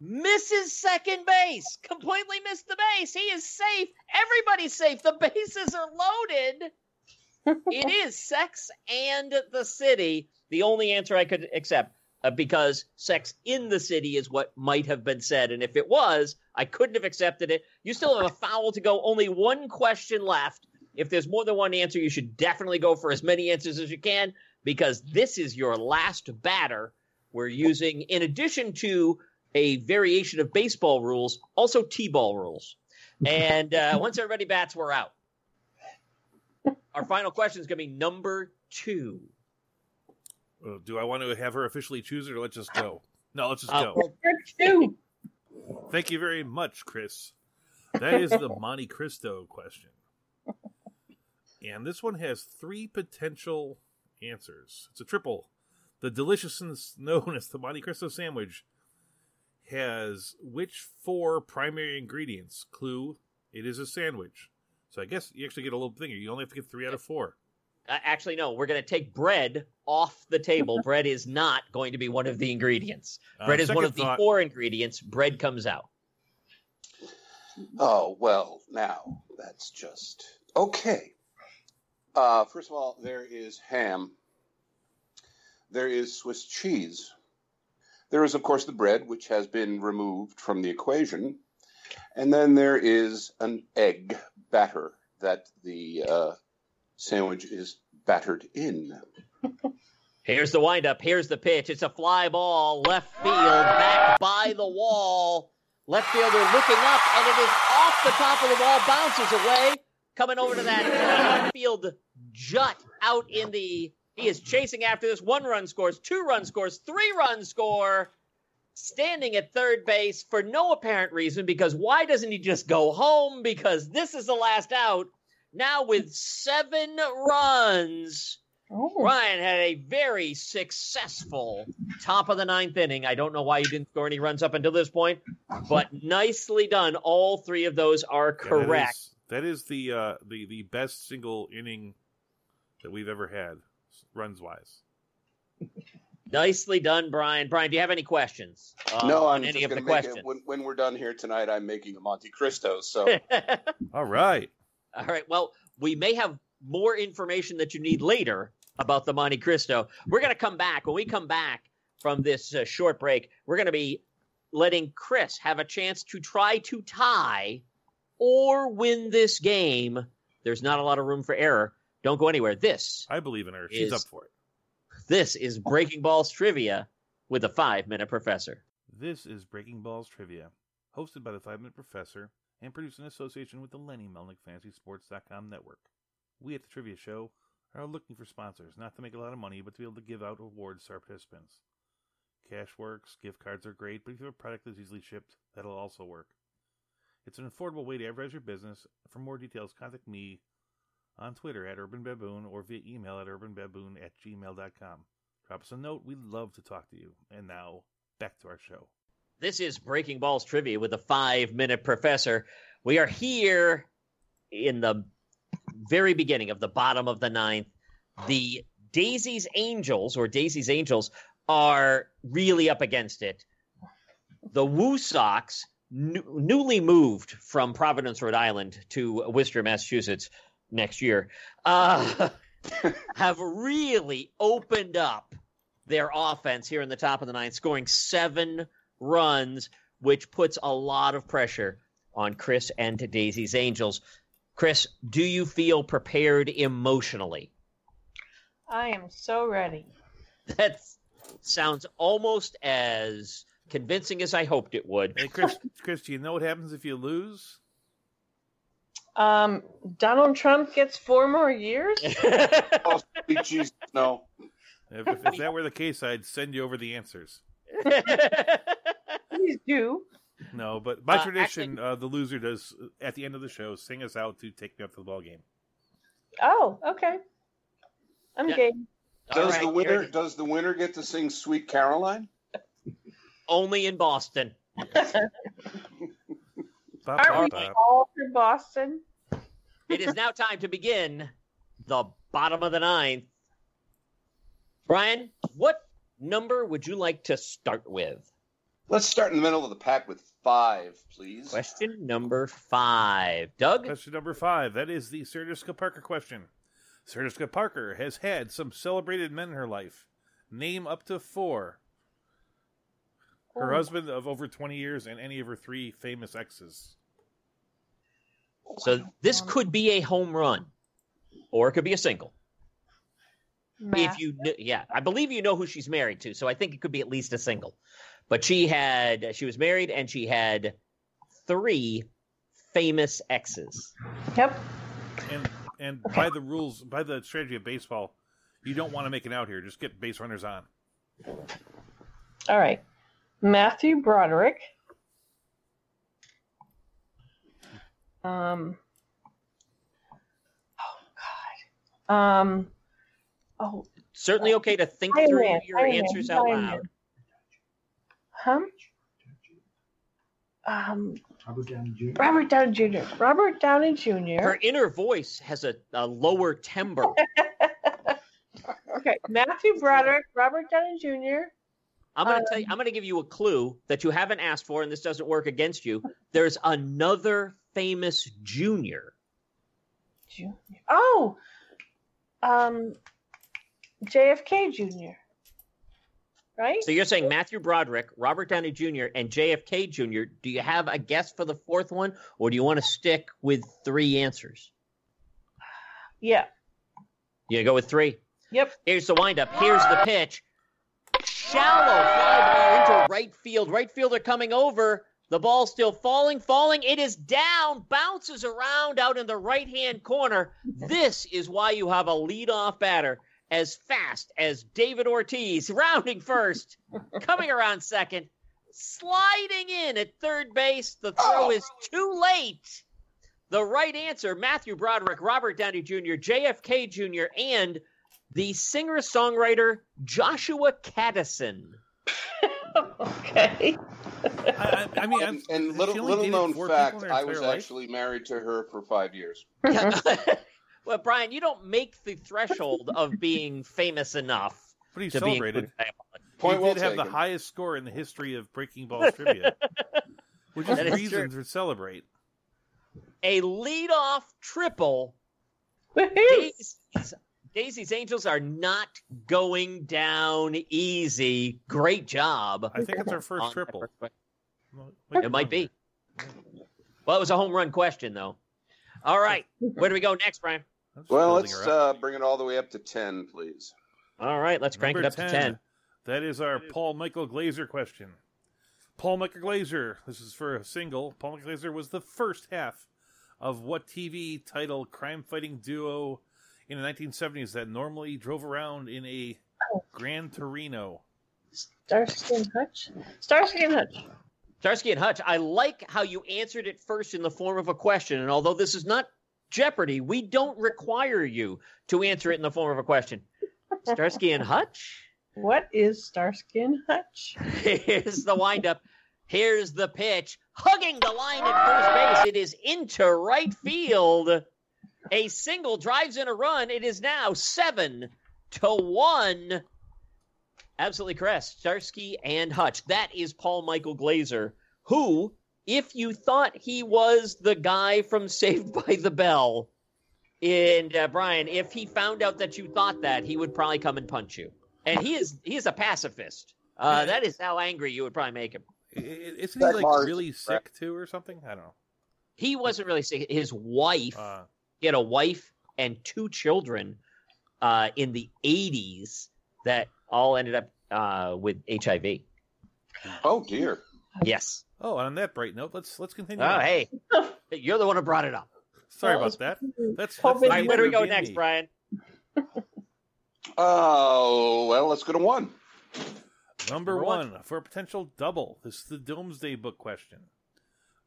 Misses second base. Completely missed the base. He is safe. Everybody's safe. The bases are loaded. it is Sex and the City. The only answer I could accept uh, because Sex in the City is what might have been said. And if it was, I couldn't have accepted it. You still have a foul to go. Only one question left. If there's more than one answer, you should definitely go for as many answers as you can because this is your last batter. We're using, in addition to a variation of baseball rules, also T-ball rules. And uh, once everybody bats, we're out. Our final question is going to be number two. Uh, do I want to have her officially choose it or let's just go? No, let's just Uh, go. well, Two. Thank you very much, Chris. That is the Monte Cristo question. And this one has three potential answers. It's a triple. The deliciousness known as the Monte Cristo sandwich has which four primary ingredients? Clue, it is a sandwich. So I guess you actually get a little thing. You only have to get three out of four. uh, actually, no, we're going to take bread off the table. bread is not going to be one of the ingredients. Uh, Bread is one of the four ingredients. Bread comes out. Oh, well, now that's just okay. Uh, first of all, there is ham. There is Swiss cheese. There is, of course, the bread, which has been removed from the equation. And then there is an egg batter that the uh, sandwich is battered in. Here's the windup. Here's the pitch. It's a fly ball, left field, back by the wall. Left fielder looking up, and it is off the top of the wall, bounces away, coming over to that field jut out in the. He is chasing after this. One run scores, two run scores, three run score. Standing at third base for no apparent reason because why doesn't he just go home? Because this is the last out. Now with seven runs. Oh, Ryan had a very successful top of the ninth inning. I don't know why he didn't score any runs up until this point, but nicely done. All three of those are Yeah, correct. that, is, that is the uh, the the best single inning that we've ever had, runs wise. Nicely done, Brian. Brian, do you have any questions uh, no, on I'm any just of the going to make questions? it. When, when we're done here tonight, I'm making a Monte Cristo. So All right. All right. Well, we may have more information that you need later about the Monte Cristo. We're going to come back. When we come back from this uh, short break, we're going to be letting Chris have a chance to try to tie or win this game. There's not a lot of room for error. Don't go anywhere. This I believe in her. She's Is- up for it. this is Breaking Balls trivia with a 5-minute professor. This is Breaking Balls Trivia, hosted by the Five Minute Professor and produced in association with the Lenny Melnick FantasySports.com network. We at the Trivia Show are looking for sponsors, not to make a lot of money, but to be able to give out awards to our participants. Cash works, gift cards are great, but if you have a product that's easily shipped, that'll also work. It's an affordable way to advertise your business. For more details, contact me on Twitter at Urban Baboon or via email at urbanbaboon at gmail.com. Drop us a note. We'd love to talk to you. And now, back to our show. This is Breaking Balls trivia with the five minute professor. We are here in the very beginning of the bottom of the ninth. The Daisy's Angels or Daisy's Angels are really up against it. The Woo Sox, new, newly moved from Providence, Rhode Island to Worcester, Massachusetts next year, uh, have really opened up their offense here in the top of the ninth, scoring seven runs, which puts a lot of pressure on Chris and Daisy's Angels. Chris, do you feel prepared emotionally? I am so ready. That sounds almost as convincing as I hoped it would. Hey, Chris, Chris, do you know what happens if you lose? Um, Donald Trump gets four more years. oh, sweet Jesus, no. If, if, if that were the case, I'd send you over the answers. Please do. No, but by Uh, tradition, uh, the loser does at the end of the show sing us out to take me up to the ball game. Oh, okay. I'm Yeah. game. Does right, the winner does the winner get to sing "Sweet Caroline"? only in Boston. Bop, Aren't we bop. all for Boston? It is now time to begin the bottom of the ninth. Brian, what number would you like to start with? Let's start in the middle of the pack with five, please. Question number five. Doug? Question number five. That is the Sarah Jessica Parker question. Sarah Jessica Parker has had some celebrated men in her life. Name up to four. Her Oh. husband of over 20 years and any of her three famous exes. So this could be a home run, or it could be a single. Math. If you, kn- yeah, I believe you know who she's married to, so I think it could be at least a single. But she had, she was married, and she had three famous exes. Yep. And and by the rules, by the strategy of baseball, you don't want to make it out here. Just get base runners on. All right. Matthew Broderick. Um. Oh God. Um. Oh, Certainly okay to think Iron through Man, your Iron Man, answers out Iron loud. Man. huh? Um. Robert Downey Jr. Robert Downey Jr. Robert Downey Jr. Her inner voice has a, a lower timbre. okay. Matthew Broderick. Robert Downey Jr. I'm gonna Um, tell you, I'm gonna give you a clue that you haven't asked for, and this doesn't work against you. There's another famous junior. Jr. Oh. Um. JFK Jr. right? So you're saying Matthew Broderick, Robert Downey Jr., and JFK Jr. Do you have a guess for the fourth one, or do you want to stick with three answers? yeah. You go with three. Yep. Here's the windup. Here's the pitch. Shallow fly ball into right field. Right fielder coming over. The ball still falling, falling. It is down, bounces around out in the right hand corner. This is why you have a leadoff batter as fast as David Ortiz, rounding first, coming around second, sliding in at third base. The throw Oh. is too late. The right answer Matthew Broderick, Robert Downey Jr., JFK Jr., and the singer songwriter Joshua Kadison. okay. I, I, I mean, And, I've, and she little, little known fact, I was life? actually married to her for five years. well, Brian, you don't make the threshold of being famous enough But he to be celebrated. included. Point he well did have the highest score in the history of Breaking Balls trivia, which is That is reason to celebrate. A leadoff triple. Woohoo! Daisy's, Daisy's Angels are not going down easy. Great job. I think it's our first on triple. first question. It might be. Well, it was a home run question, though. All right. Where do we go next, Brian? Well, let's uh, bring it all the way up to 10, please. All right. Let's crank Number it up to 10. That is our Paul Michael Glaser question. Paul Michael Glaser, this is for a single. Paul Michael Glaser was the first half of what TV title crime fighting duo in the 1970s that normally drove around in a oh. Gran Torino? Starsky and Hutch. Starsky and Hutch. Starsky and Hutch, I like how you answered it first in the form of a question. And although this is not Jeopardy, we don't require you to answer it in the form of a question. Starsky and Hutch? What is Starsky and Hutch? Here's the windup. Here's the pitch. Hugging the line at first base. It is into right field. A single drives in a run. It is now seven to one. Absolutely correct. Starsky and Hutch. That is Paul Michael Glaser, who, if you thought he was the guy from Saved by the Bell, and uh, Brian, if he found out that you thought that, he would probably come and punch you. And he is he is a pacifist. Uh, that is how angry you would probably make him. I- I- Isn't he like Mars really is crap. sick too, or something? I don't know. He wasn't really sick. His wife, Uh, he had a wife and two children uh, in the 80s that all ended up uh, with HIV. Oh, dear. Yes. oh, and on that bright note, let's let's continue. Oh, on. hey, you're the one who brought it up. Sorry Well, about that. That's, that's All right, where do we go being next. Brian? Oh, well, let's go to one. Number, Number one, one. for a potential double. This is the Doomsday Book question.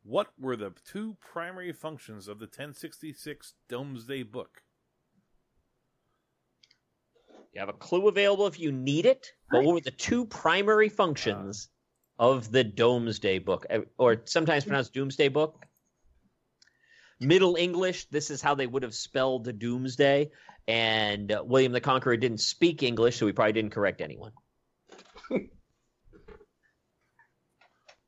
What were the two primary functions of the 1066 Doomsday Book? You have a clue available if you need it. But what were the two primary functions of the Domesday Book, Uh, or sometimes pronounced Doomsday Book? Middle English, this is how they would have spelled Doomsday. And uh, William the Conqueror didn't speak English, so he probably didn't correct anyone.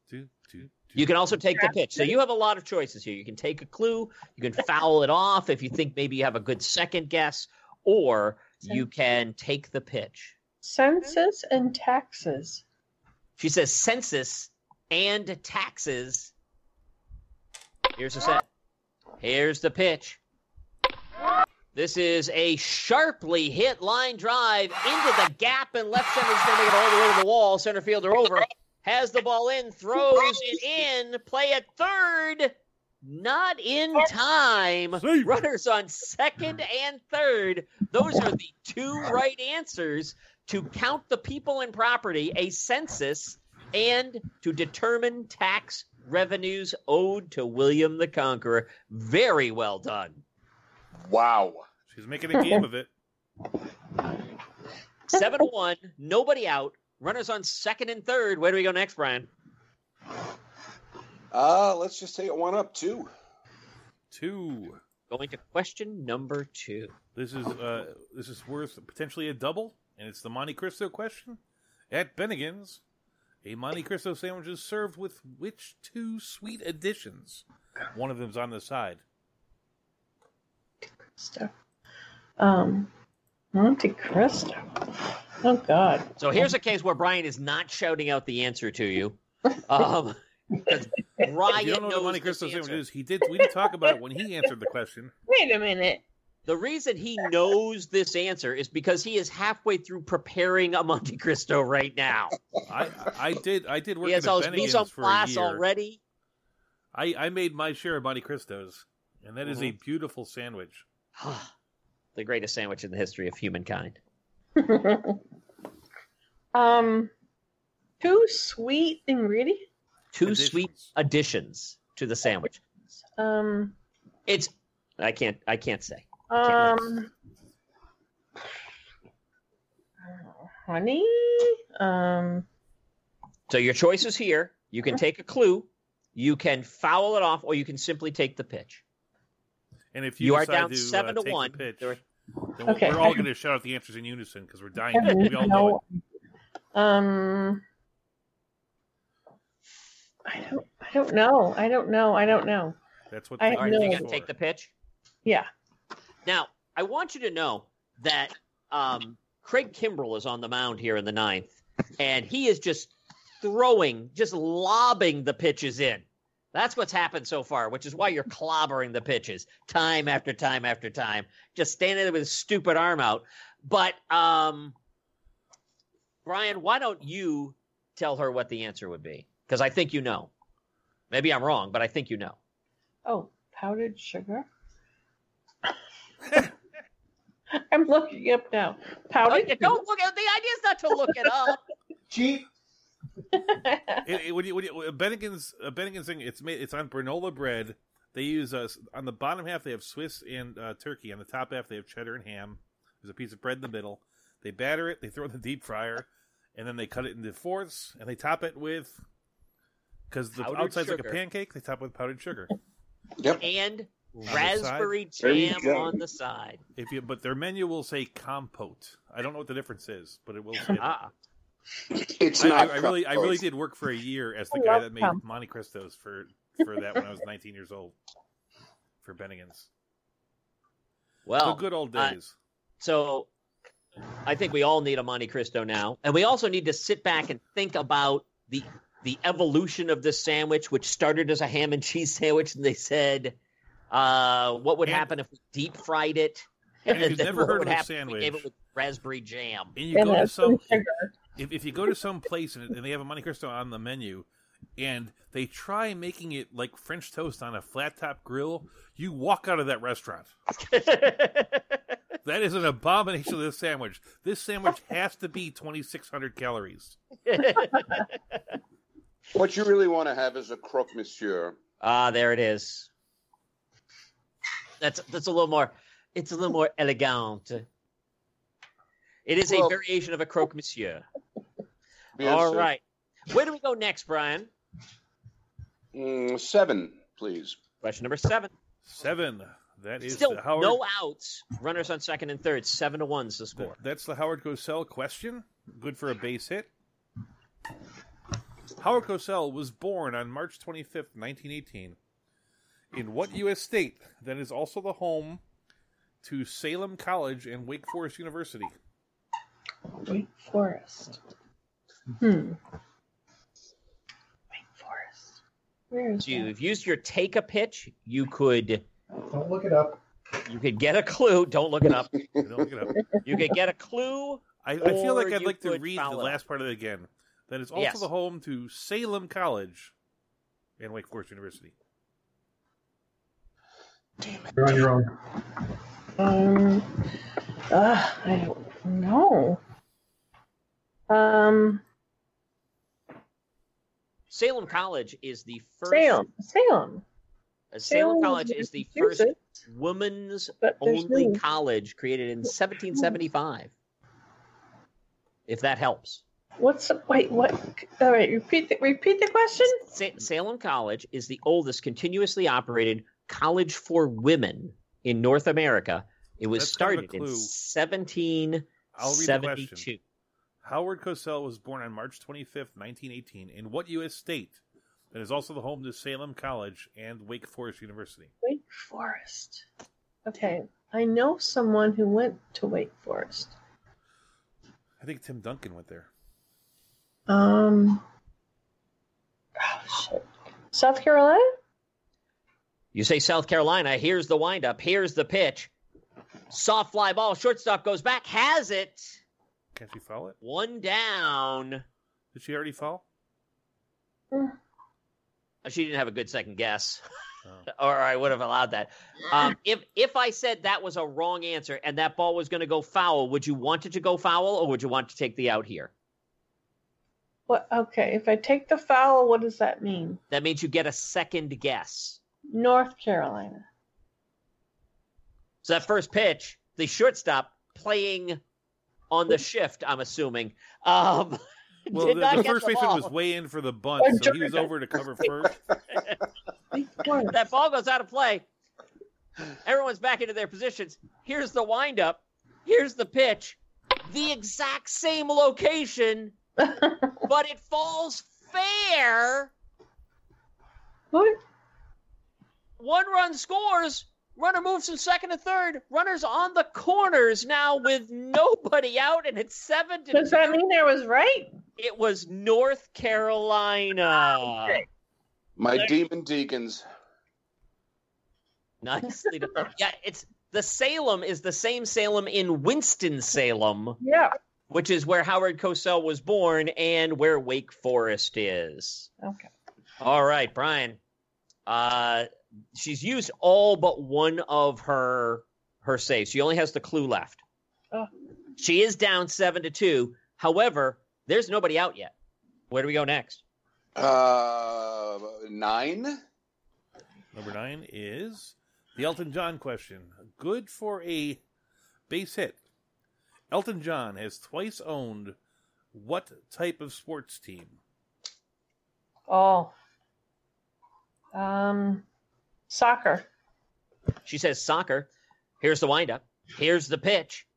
Do, do, do. You can also take the pitch. So you have a lot of choices here. You can take a clue, you can foul it off if you think maybe you have a good second guess, or you can take the pitch. Census and taxes. She says census and taxes. Here's the set. Here's the pitch. This is a sharply hit line drive into the gap in left center. He's going to make it all the way to the wall. Center fielder over. Has the ball in, throws it in. Play at third. Not in time. Runners on second and third. Those are the two right answers to count the people and property, a census, and to determine tax revenues owed to William the Conqueror. Very well done. Wow. She's making a game of it. 7 to 1, nobody out. Runners on second and third. Where do we go next, Brian? Uh, let's just take it one up, two. Two. Going to question number two. This is uh, this is worth potentially a double, and it's the Monte Cristo question. At Bennigan's, a Monte Cristo sandwich is served with which two sweet additions? One of them's on the side. Stuff. Um, Monte Cristo. Oh God. So here's a case where Brian is not shouting out the answer to you. Um, because Brian you don't know knows what Monte this Cristo sandwich answer. is, he did. We did talk about it when he answered the question. Wait a minute. The reason he knows this answer is because he is halfway through preparing a Monte Cristo right now. I I did I did work He has at a all his mise en for a place year. already. I I made my share of Monte Cristos, and that is a Mm-hmm. beautiful sandwich. the greatest sandwich in the history of humankind. um, two sweet ingredients. Two Additions. sweet additions to the sandwich. Um, It's I can't I can't say. um, honey. Um, So your choice is here. You can take a clue, you can foul it off, or you can simply take the pitch. And if you, You are down to, seven uh, to take the one. pitch, There- then Okay. we're all going to shout out the answers in unison because we're dying. I We all know it. know. Um, I don't. I don't know. I don't know. I don't know. That's what. I the All right, know. you game's got to take the pitch. Yeah. Now, I want you to know that um, Craig Kimbrel is on the mound here in the ninth, and he is just throwing, just lobbing the pitches in. That's what's happened so far, which is why you're clobbering the pitches time after time after time, just standing there with his stupid arm out. But, um, Brian, why don't you tell her what the answer would be? Because I think you know. Maybe I'm wrong, but I think you know. Oh, powdered sugar. I'm looking up now. Oh, Powdered. you don't look at the idea is not to look it up. Cheap. It, it, when you, when you, Bennigan's uh, Bennigan's thing, it's made. It's on granola bread. They use uh, on the bottom half they have Swiss and uh, turkey. On the top half they have cheddar and ham. There's a piece of bread in the middle. They batter it. They throw it in the deep fryer, and then they cut it into fourths and they top it with because the Powdered outside's like a pancake. They top it with powdered sugar. Yep. and the raspberry There jam on the side. If you but their menu will say compote. I don't know what the difference is, but it will say. that. It's I, not. I, I really, I really did work for a year as the I guy that made com- Monte Cristos for for that when I was 19 years old for Bennigan's. well, the good old uh, days. so I think we all need a Monte Cristo now, and we also need to sit back and think about the the evolution of this sandwich, which started as a ham and cheese sandwich, and they said, uh, "What would And- happen if we deep fried it?" And if you've never heard of a happen we gave it sandwich- with raspberry jam. and you And go to some sugar. If, if you go to some place and, and they have a Monte Cristo on the menu and they try making it like French toast on a flat top grill, you walk out of that restaurant. That is an abomination of this sandwich. This sandwich has to be 2,600 calories. What you really want to have is a croque monsieur. Ah, there it is. That's that's a little more. It's a little more elegant. It is a variation of a croque monsieur. Yes, All sir. right. Where do we go next, Brian? Mm, seven, please. Question number seven. Seven. That is Still the Howard. no outs. Runners on second and third. Seven to one's the score. That's the Howard Cosell question. Good for a base hit. Howard Cosell was born on March 25th, 1918. In what U.S. state that is also the home to Salem College and Wake Forest University? Wake Forest. Hmm. Wake Forest. Where is So that? you've used your take a pitch. You could Don't look it up. you could get a clue. Don't look it up. Don't look it up. You could get a clue. I, I feel like Or I'd you like to could read the follow last part of it again. That is also Yes. the home to Salem College and Wake Forest University. You're on your own. Um. Uh, I don't know. Um. Salem College is the first. Salem. Salem. uh, Salem Salem College is the first Massachusetts, women's only no- college created in 1775. If that helps. What's the wait? What? All right. Repeat the repeat the question. Sa- Salem College is the oldest continuously operated college for women in North America. It was That's kind of a started in clue. 1772. Howard Cosell was born on March 25th, 1918. In what U.S. state that is also the home to Salem College and Wake Forest University? Wake Forest. Okay. I know someone who went to Wake Forest. I think Tim Duncan went there. Um, oh, shit. South Carolina? You say South Carolina. Here's the windup. Here's the pitch. Soft fly ball. Shortstop goes back. Has it. Can't she foul it? One down. Did she already foul? She didn't have a good second guess, Oh. or I would have allowed that. Um, if if I said that was a wrong answer and that ball was going to go foul, would you want it to go foul, or would you want to take the out here? What? Okay, if I take the foul, what does that mean? That means you get a second guess. North Carolina. So that first pitch, the shortstop playing on the shift. I'm assuming. Um, Well, the, the first the baseman was way in for the bunt, so he was over to cover first. That ball goes out of play. Everyone's back into their positions. Here's the windup. Here's the pitch. The exact same location, but it falls fair. what? One run scores. Runner moves from second to third. Runners on the corners now with nobody out, and it's seven to Does that mean I was right? It was North Carolina. My demon deacons. Nicely done. Yeah, it's the Salem is the same Salem in Winston Salem, Yeah. which is where Howard Cosell was born and where Wake Forest is. Okay. All right, Brian. Uh, she's used all but one of her her saves. She only has the clue left. Oh. She is down seven to two. However, there's nobody out yet. Where do we go next? Uh, nine. Number nine is the Elton John question. Good for a base hit. Elton John has twice owned what type of sports team? Oh. Um, soccer. She says soccer. Here's the windup. Here's the pitch.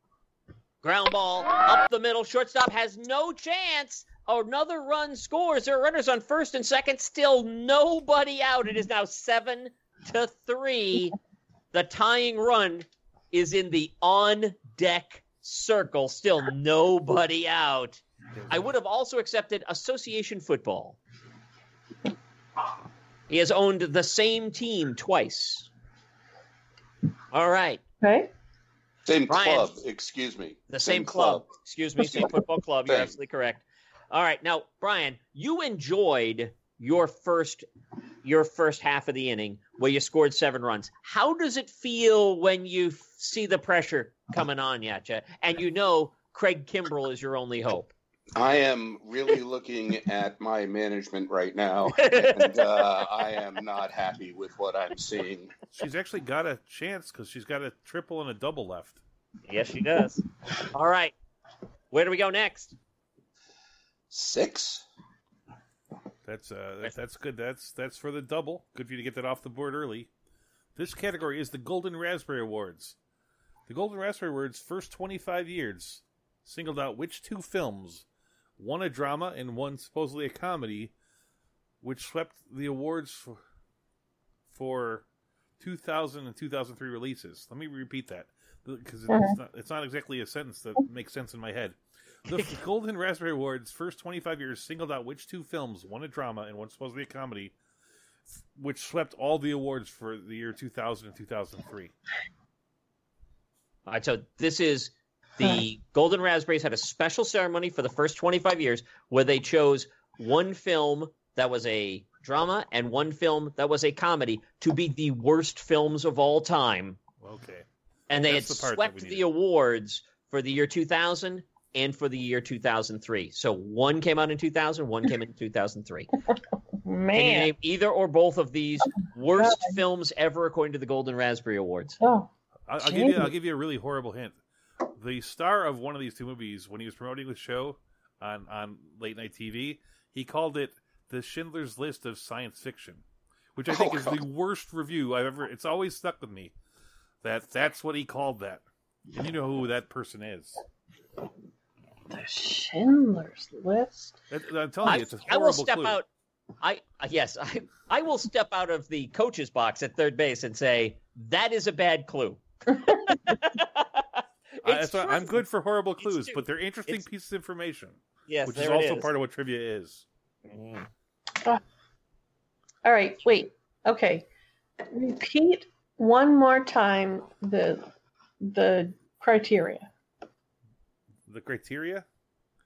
Ground ball up the middle. Shortstop has no chance. Another run scores. There are runners on first and second. Still nobody out. It is now seven to three. The tying run is in the on deck circle. Still nobody out. I would have also accepted association football. He has owned the same team twice. All right. Okay. Same Brian. club. Excuse me. The same, club. Excuse me, same football club. You're absolutely correct. All right, now Brian, you enjoyed your first your first half of the inning where you scored seven runs. How does it feel when you f- see the pressure coming on at you, and you know Craig Kimbrel is your only hope? I am really looking at my management right now, and uh, I am not happy with what I'm seeing. She's actually got a chance because she's got a triple and a double left. Yes, she does. All right, where do we go next? Six. That's uh, that, that's good. That's that's for the double. Good for you to get that off the board early. This category is the Golden Raspberry Awards. The Golden Raspberry Awards first 25 years singled out which two films, one a drama and one supposedly a comedy, which swept the awards for, for 2000 and 2003 releases. Let me repeat that because it's, Mhm. not, it's not exactly a sentence that makes sense in my head. The Golden Raspberry Awards first 25 years singled out which two films, one a drama and one supposedly a comedy, which swept all the awards for the year 2000 and 2003. All right, so this is the Golden Raspberries had a special ceremony for the first 25 years where they chose one film that was a drama and one film that was a comedy to be the worst films of all time. Okay. And they That's had the swept the awards for the year 2000 and for the year 2003. So one came out in 2000, one came in 2003. Can you name either or both of these worst films ever according to the Golden Raspberry Awards? Oh. I'll, I'll give you. I'll give you a really horrible hint. The star of one of these two movies, when he was promoting the show on on late night TV, he called it the Schindler's List of science fiction, which I think Oh, is the worst review I've ever. It's always stuck with me that that's what he called that, and you know who that person is. The Schindler's List. That, I'm telling I, you, it's a I horrible I will step clue. out. I uh, yes, I I will step out of the coach's box at third base and say that is a bad clue. I, It's that's why I'm good for horrible clues, but they're interesting It's- pieces of information, Yes, which is also is. part of what trivia is. Mhm. All right, wait. Okay. Repeat one more time the the criteria. The criteria: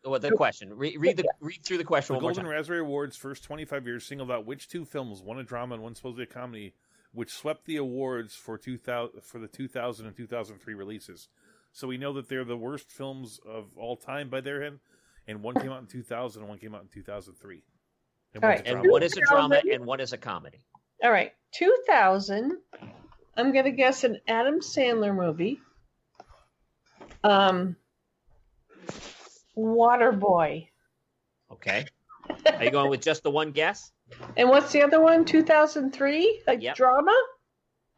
What the question? Re- read the read through the question the one more Golden time. Raspberry Awards first 25 years singled out which two films, one a drama and one supposedly a comedy, which swept the awards for 2000 for the 2000 and 2003 releases. So we know that they're the worst films of all time by their end, and one came out in 2000 and one came out in 2003. And All one's right, a And drama. one is a drama and one is a comedy. All right. 2000. I'm going to guess an Adam Sandler movie. Um Waterboy. Okay. Are you going with just the one guess? And what's the other one? 2003? A Yep. drama?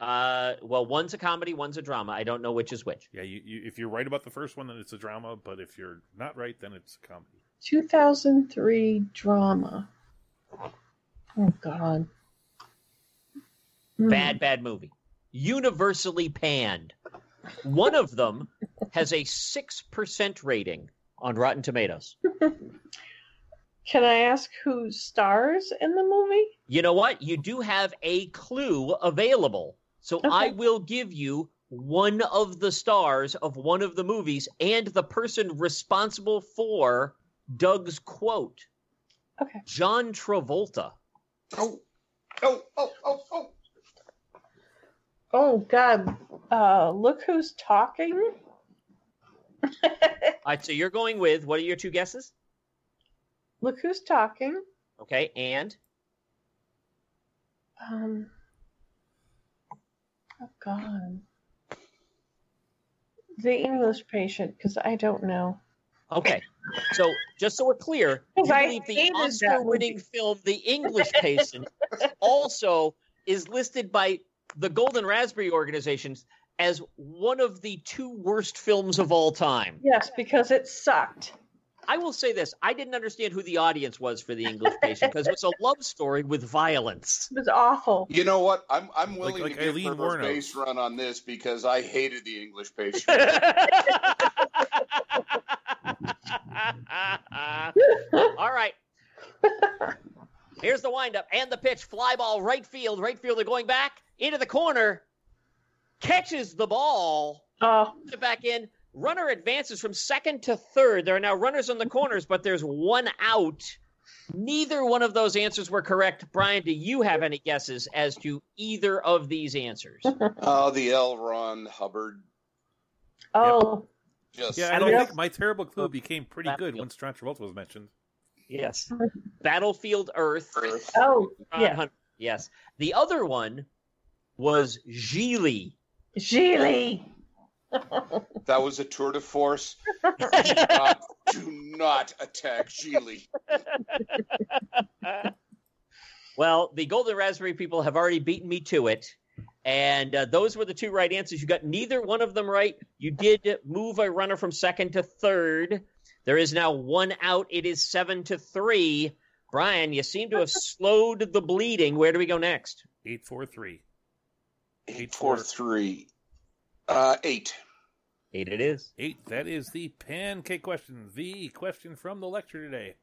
Uh, well, one's a comedy, one's a drama. I don't know which is which. Yeah, you, you, if you're right about the first one, then it's a drama. But if you're not right, then it's a comedy. 2003 drama. Oh god. Hmm. Bad, bad movie. Universally panned. One of them has a 6% rating on Rotten Tomatoes. Can I ask who stars in the movie? You know what? You do have a clue available. So I will give you one of the stars of one of the movies and the person responsible for Doug's quote. Okay. John Travolta. Oh, oh, oh, oh, oh. Oh god. Uh look who's talking. All right, so you're going with what are your two guesses? look who's talking. Okay, and Um Oh god. The English patient, because I don't know. okay. So just so we're clear, you I believe the Oscar-winning film The English Patient also is listed by the Golden Raspberry organizations as one of the two worst films of all time. Yes, because it sucked. I will say this: I didn't understand who the audience was for The English Patient because it's a love story with violence. It was awful. You know what? I'm I'm willing like to give her a Wuornos. base run on this because I hated the English patient. All right. Here's the windup and the pitch. Fly ball, right field. Right fielder going back into the corner. Catches the ball. Oh, Puts it back in. Runner advances from second to third. There are now runners on the corners, but there's one out. Neither one of those answers were correct. Brian, do you have any guesses as to either of these answers? oh, the L. Ron Hubbard. oh, Just Yeah, I I don't don't think- think my terrible clue became pretty good Battlefield. once John Travolta was mentioned. yes. Battlefield Earth. Earth. oh, yeah. Hunt- Yes. The other one was Gigli. Geely. That was a tour de force. Uh, do not attack Gigli. well, the Golden Raspberry people have already beaten me to it. And uh, those were the two right answers. You got neither one of them right. You did move a runner from second to third. There is now one out. It is seven to three. Brian, you seem to have slowed the bleeding. Where do we go next? Eight four three. Eight four three. Uh, eight. Eight it is. Eight. That is the pancake question. The question from the lecture today.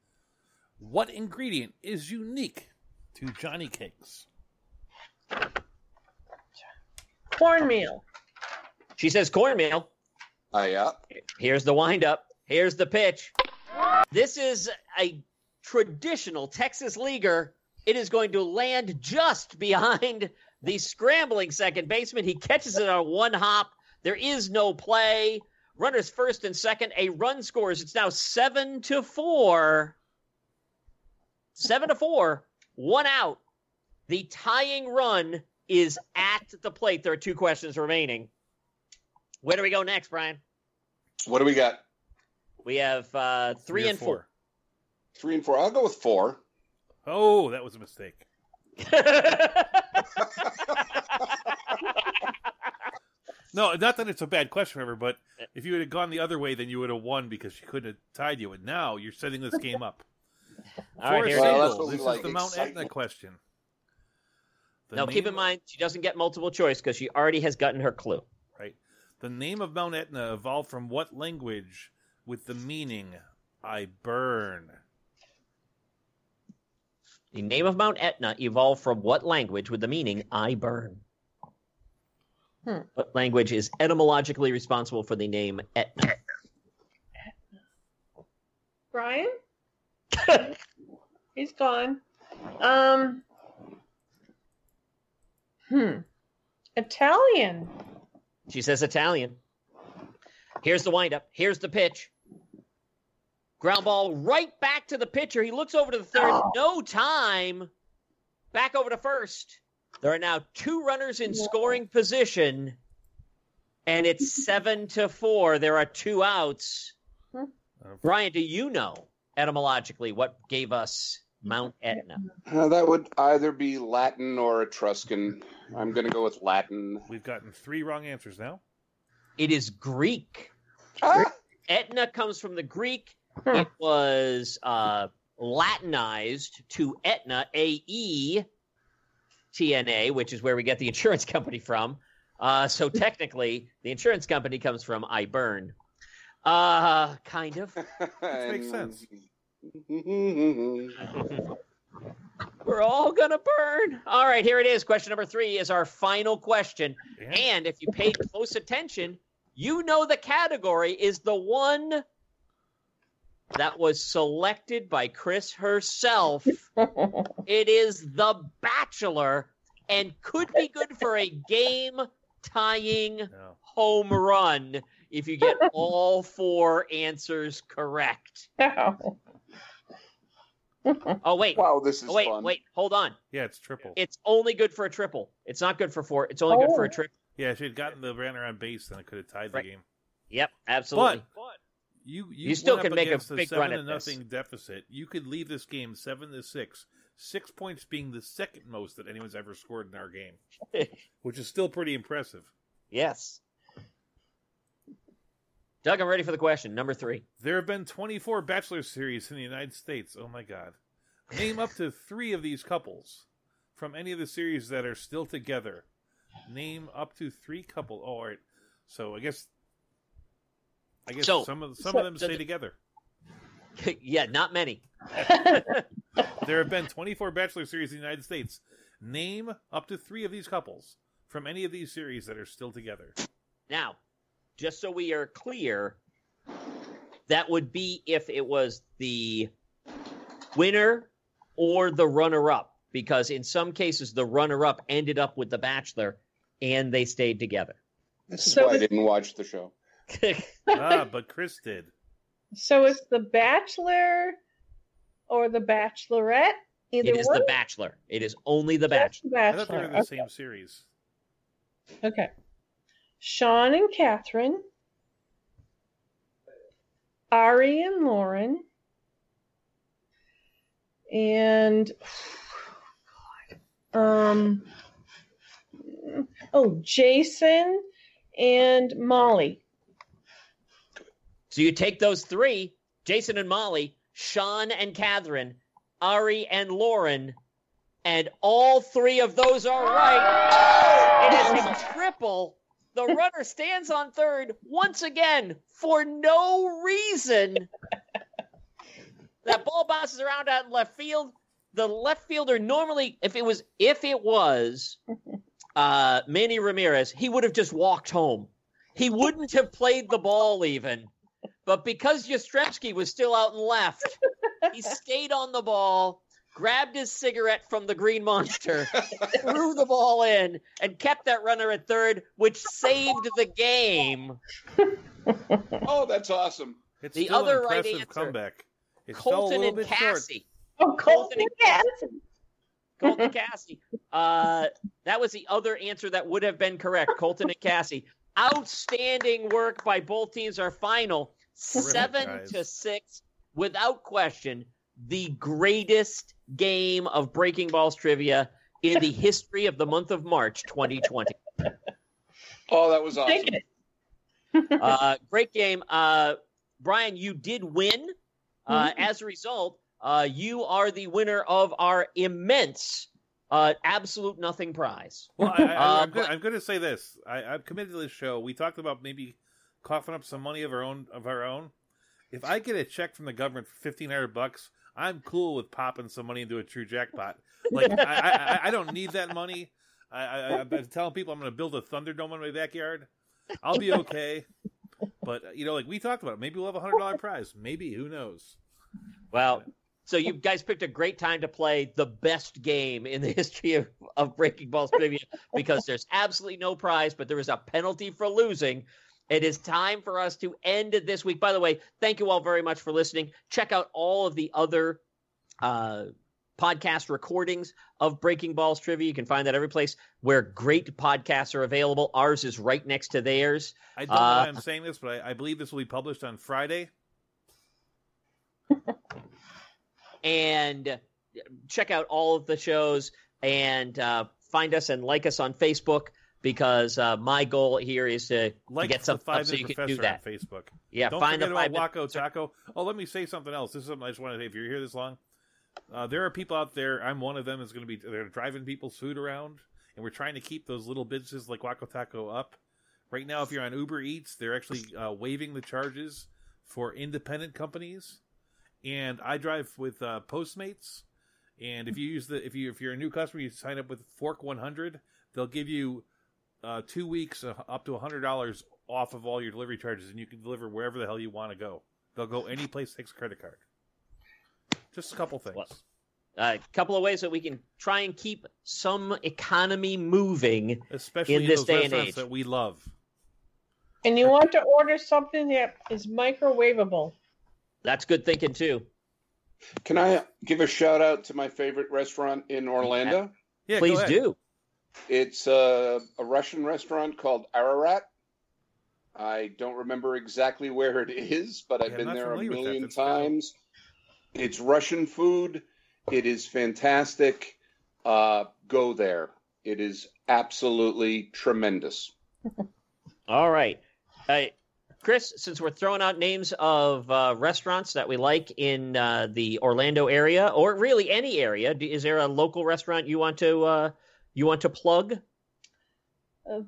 What ingredient is unique to Johnny cakes? Cornmeal. She says cornmeal. Uh, yeah. Here's the windup. Here's the pitch. This is a traditional Texas leaguer. It is going to land just behind the scrambling second baseman. He catches it on one hop. There is no play. Runners first and second. A run scores. It's now seven to four. Seven to four. One out. The tying run is at the plate. There are two questions remaining. Where do we go next, Brian? What do we got? We have uh, three, or and four. Three and four. I'll go with four. Oh, that was a mistake. No, not that it's a bad question, ever, but eh. if you had gone the other way, then you would have won because she couldn't have tied you. And now you're setting this game up. All right, here Well, is. that's single, what we this like, is the Mount Etna question. The Now, keep name- in mind, she doesn't get multiple choice because she already has gotten her clue. Right. The name of Mount Etna evolved from what language with the meaning I burn? The name of Mount Etna evolved from what language with the meaning I burn? Hmm. What language is etymologically responsible for the name Etna? Brian? He's gone. Um. Hmm. Italian. She says Italian. Here's the windup. Here's the pitch. Ground ball right back to the pitcher. He looks over to the third. Oh. No time. Back over to first. There are now two runners in Yeah. scoring position, and it's seven to four. There are two outs. Brian, do you know etymologically what gave us Mount Etna? Uh, that would either be Latin or Etruscan. I'm going to go with Latin. We've gotten three wrong answers now. It is Greek. Ah! Etna comes from the Greek. It was uh, Latinized to Etna, A E T N A, which is where we get the insurance company from. Uh, so technically, the insurance company comes from I burn. Uh, kind of. makes sense. We're all gonna burn. All right, here it is. Question number three is our final question. And And if you paid close attention, you know the category is the one that was selected by Chris herself. It is The Bachelor and could be good for a game tying no. home run if you get all four answers correct. Wow. Oh, wait. wow, this is Oh, wait, fun. wait, hold on. Yeah, it's triple. It's only good for a triple. It's not good for four. It's only good for a Oh. triple. yeah, if she had gotten the runner on base, then it could have tied the game. Yep, absolutely. You you, You still can make a big seven run at this. deficit. You could leave this game seven to six. Six points being the second most that anyone's ever scored in our game, which is still pretty impressive. Yes. Doug, I'm ready for the question. Number three. There have been 24 Bachelor series in the United States. Oh my God. Name up to three of these couples from any of the series that are still together. Name up to three couple. Oh, all right. So I guess, I guess So- some of some so- of them so stay the- together. yeah, not many. There have been 24 Bachelor series in the United States. Name up to three of these couples from any of these series that are still together. Now, just so we are clear, that would be if it was the winner or the runner up, because in some cases, the runner up ended up with The Bachelor and they stayed together. This is So why I didn't watch the show. Ah, but Chris did. so it's the Bachelor or the Bachelorette? Either it is one? The Bachelor. It is only The Just Bachelor. the I thought they were in the Okay. same series. okay. Sean and Catherine. Arie and Lauren. And um oh Jason and Molly. So you take those three Jason and Molly, Sean and Catherine, Arie and Lauren, and all three of those are right. It is a triple. The runner stands on third once again for no reason. That ball bounces around out in left field. The left fielder normally, if it was, if it was uh, Manny Ramirez, he would have just walked home. He wouldn't have played the ball even. But because Yastrzemski was still out and left, he stayed on the ball, grabbed his cigarette from the Green Monster, threw the ball in, and kept that runner at third, which saved the game. Oh, that's awesome. It's The still other an right answer. comeback. It Colton and bit short. Cassie. Oh, Colton and Cassie. Colton Cassie. Uh, that was the other answer that would have been correct. Colton and Cassie. Outstanding work by both teams. Our final Terrific, seven guys. to six, without question, the greatest game of Breaking Balls trivia in the history of the month of March 2020. Oh, that was awesome. Take it. Uh, great game. Uh, Brian, you did win. Uh, as a result, uh, you are the winner of our immense uh, absolute nothing prize. Well, I, I, Uh, I'm, go- but- I'm going to say this. I, I'm committed to this show. We talked about maybe coughing up some money of our own. Of our own. If I get a check from the government for fifteen hundred bucks, I'm cool with popping some money into a true jackpot. Like I, I, I- don't need that money. I, I've telling people I'm going to build a Thunderdome in my backyard. I'll be okay. But you know, like we talked about, it, maybe we'll have a hundred dollar prize. Maybe who knows? Well, so you guys picked a great time to play the best game in the history of, of Breaking Balls trivia because there's absolutely no prize, but there is a penalty for losing. It is time for us to end this week. By the way, thank you all very much for listening. Check out all of the other uh, podcast recordings of Breaking Balls trivia. You can find that every place where great podcasts are available. Ours is right next to theirs. I don't know Uh, why I'm saying this, but I, I believe this will be published on Friday. and check out all of the shows and uh, find us and like us on Facebook because uh, my goal here is to, to Like get the some Five up so you can do that. on Facebook. Yeah, Don't find the forget five. about Waco Taco. Oh, let me say something else. This is something I just wanted to say. If you're here this long, uh, there are people out there. I'm one of them. Is going to be they're driving people's food around, and we're trying to keep those little businesses like Waco Taco up. Right now, if you're on Uber Eats, they're actually uh, waiving the charges for independent companies. And I drive with uh, Postmates, and if you use the if you if you're a new customer, you sign up with Fork 100. They'll give you uh, two weeks uh, up to hundred dollars off of all your delivery charges, and you can deliver wherever the hell you want to go. They'll go any place takes a credit card. Just a couple things. Well, A couple of ways that we can try and keep some economy moving. Especially in in, this those day and age. that we love. And you want to order something that is microwavable. That's good thinking too. Can I give a shout out to my favorite restaurant in Orlando? Yeah, go Please ahead. do. It's uh, a Russian restaurant called Ararat. I don't remember exactly where it is, but I've Yeah, been there a familiar with that. million That's good. times. It's Russian food. It is fantastic. Uh, go there. It is absolutely tremendous. All right. Uh, Chris, since we're throwing out names of uh, restaurants that we like in uh, the Orlando area, or really any area, is there a local restaurant you want to uh, you want to plug?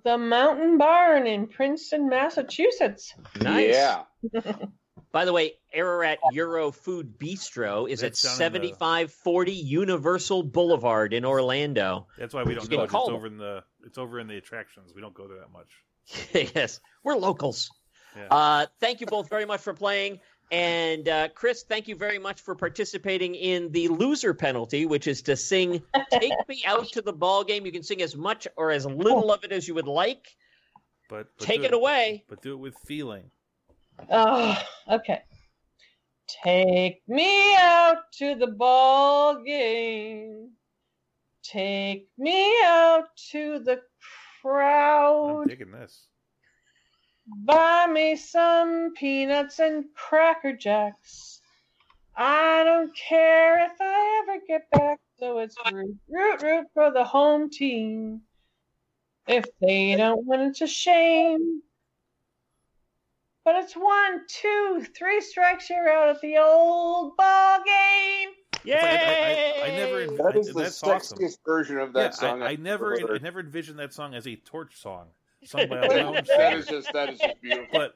The Mountain Barn in Princeton, Massachusetts. Nice. Yeah. By the way, Ararat Euro Food Bistro is That's at down the- 7540 Universal Boulevard in Orlando. That's why we don't You know can it. It's them. over in the it's over in the attractions. We don't go there that much. yes, we're locals. Yeah. Uh, thank you both very much for playing. And uh, Chris, thank you very much for participating in the loser penalty, which is to sing "Take Me Out to the Ball Game." You can sing as much or as little of it as you would like. But, but Take do it away. But do it with feeling. Oh, okay. Take me out to the ball game. Take me out to the crowd. I'm crowd. digging this. Buy me some peanuts and cracker jacks. I don't care if I ever get back. So it's root, root, root for the home team. If they don't win, it's a shame. But it's one, two, three strikes, you're out at the old ball game. Yay! It's I- I- I never- That is the That's sexiest awesome. version of that yeah, song. I, I I've never I never envisioned that song as a torch song sung by a that lounge is singer. just that is just beautiful. But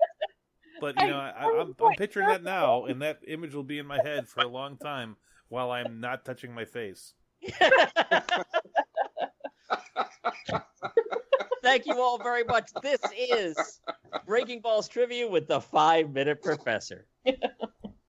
but you know I, I'm, I'm picturing that now, and that image will be in my head for a long time while I'm not touching my face. Thank you all very much. This is Breaking Balls Trivia with the Five Minute Professor.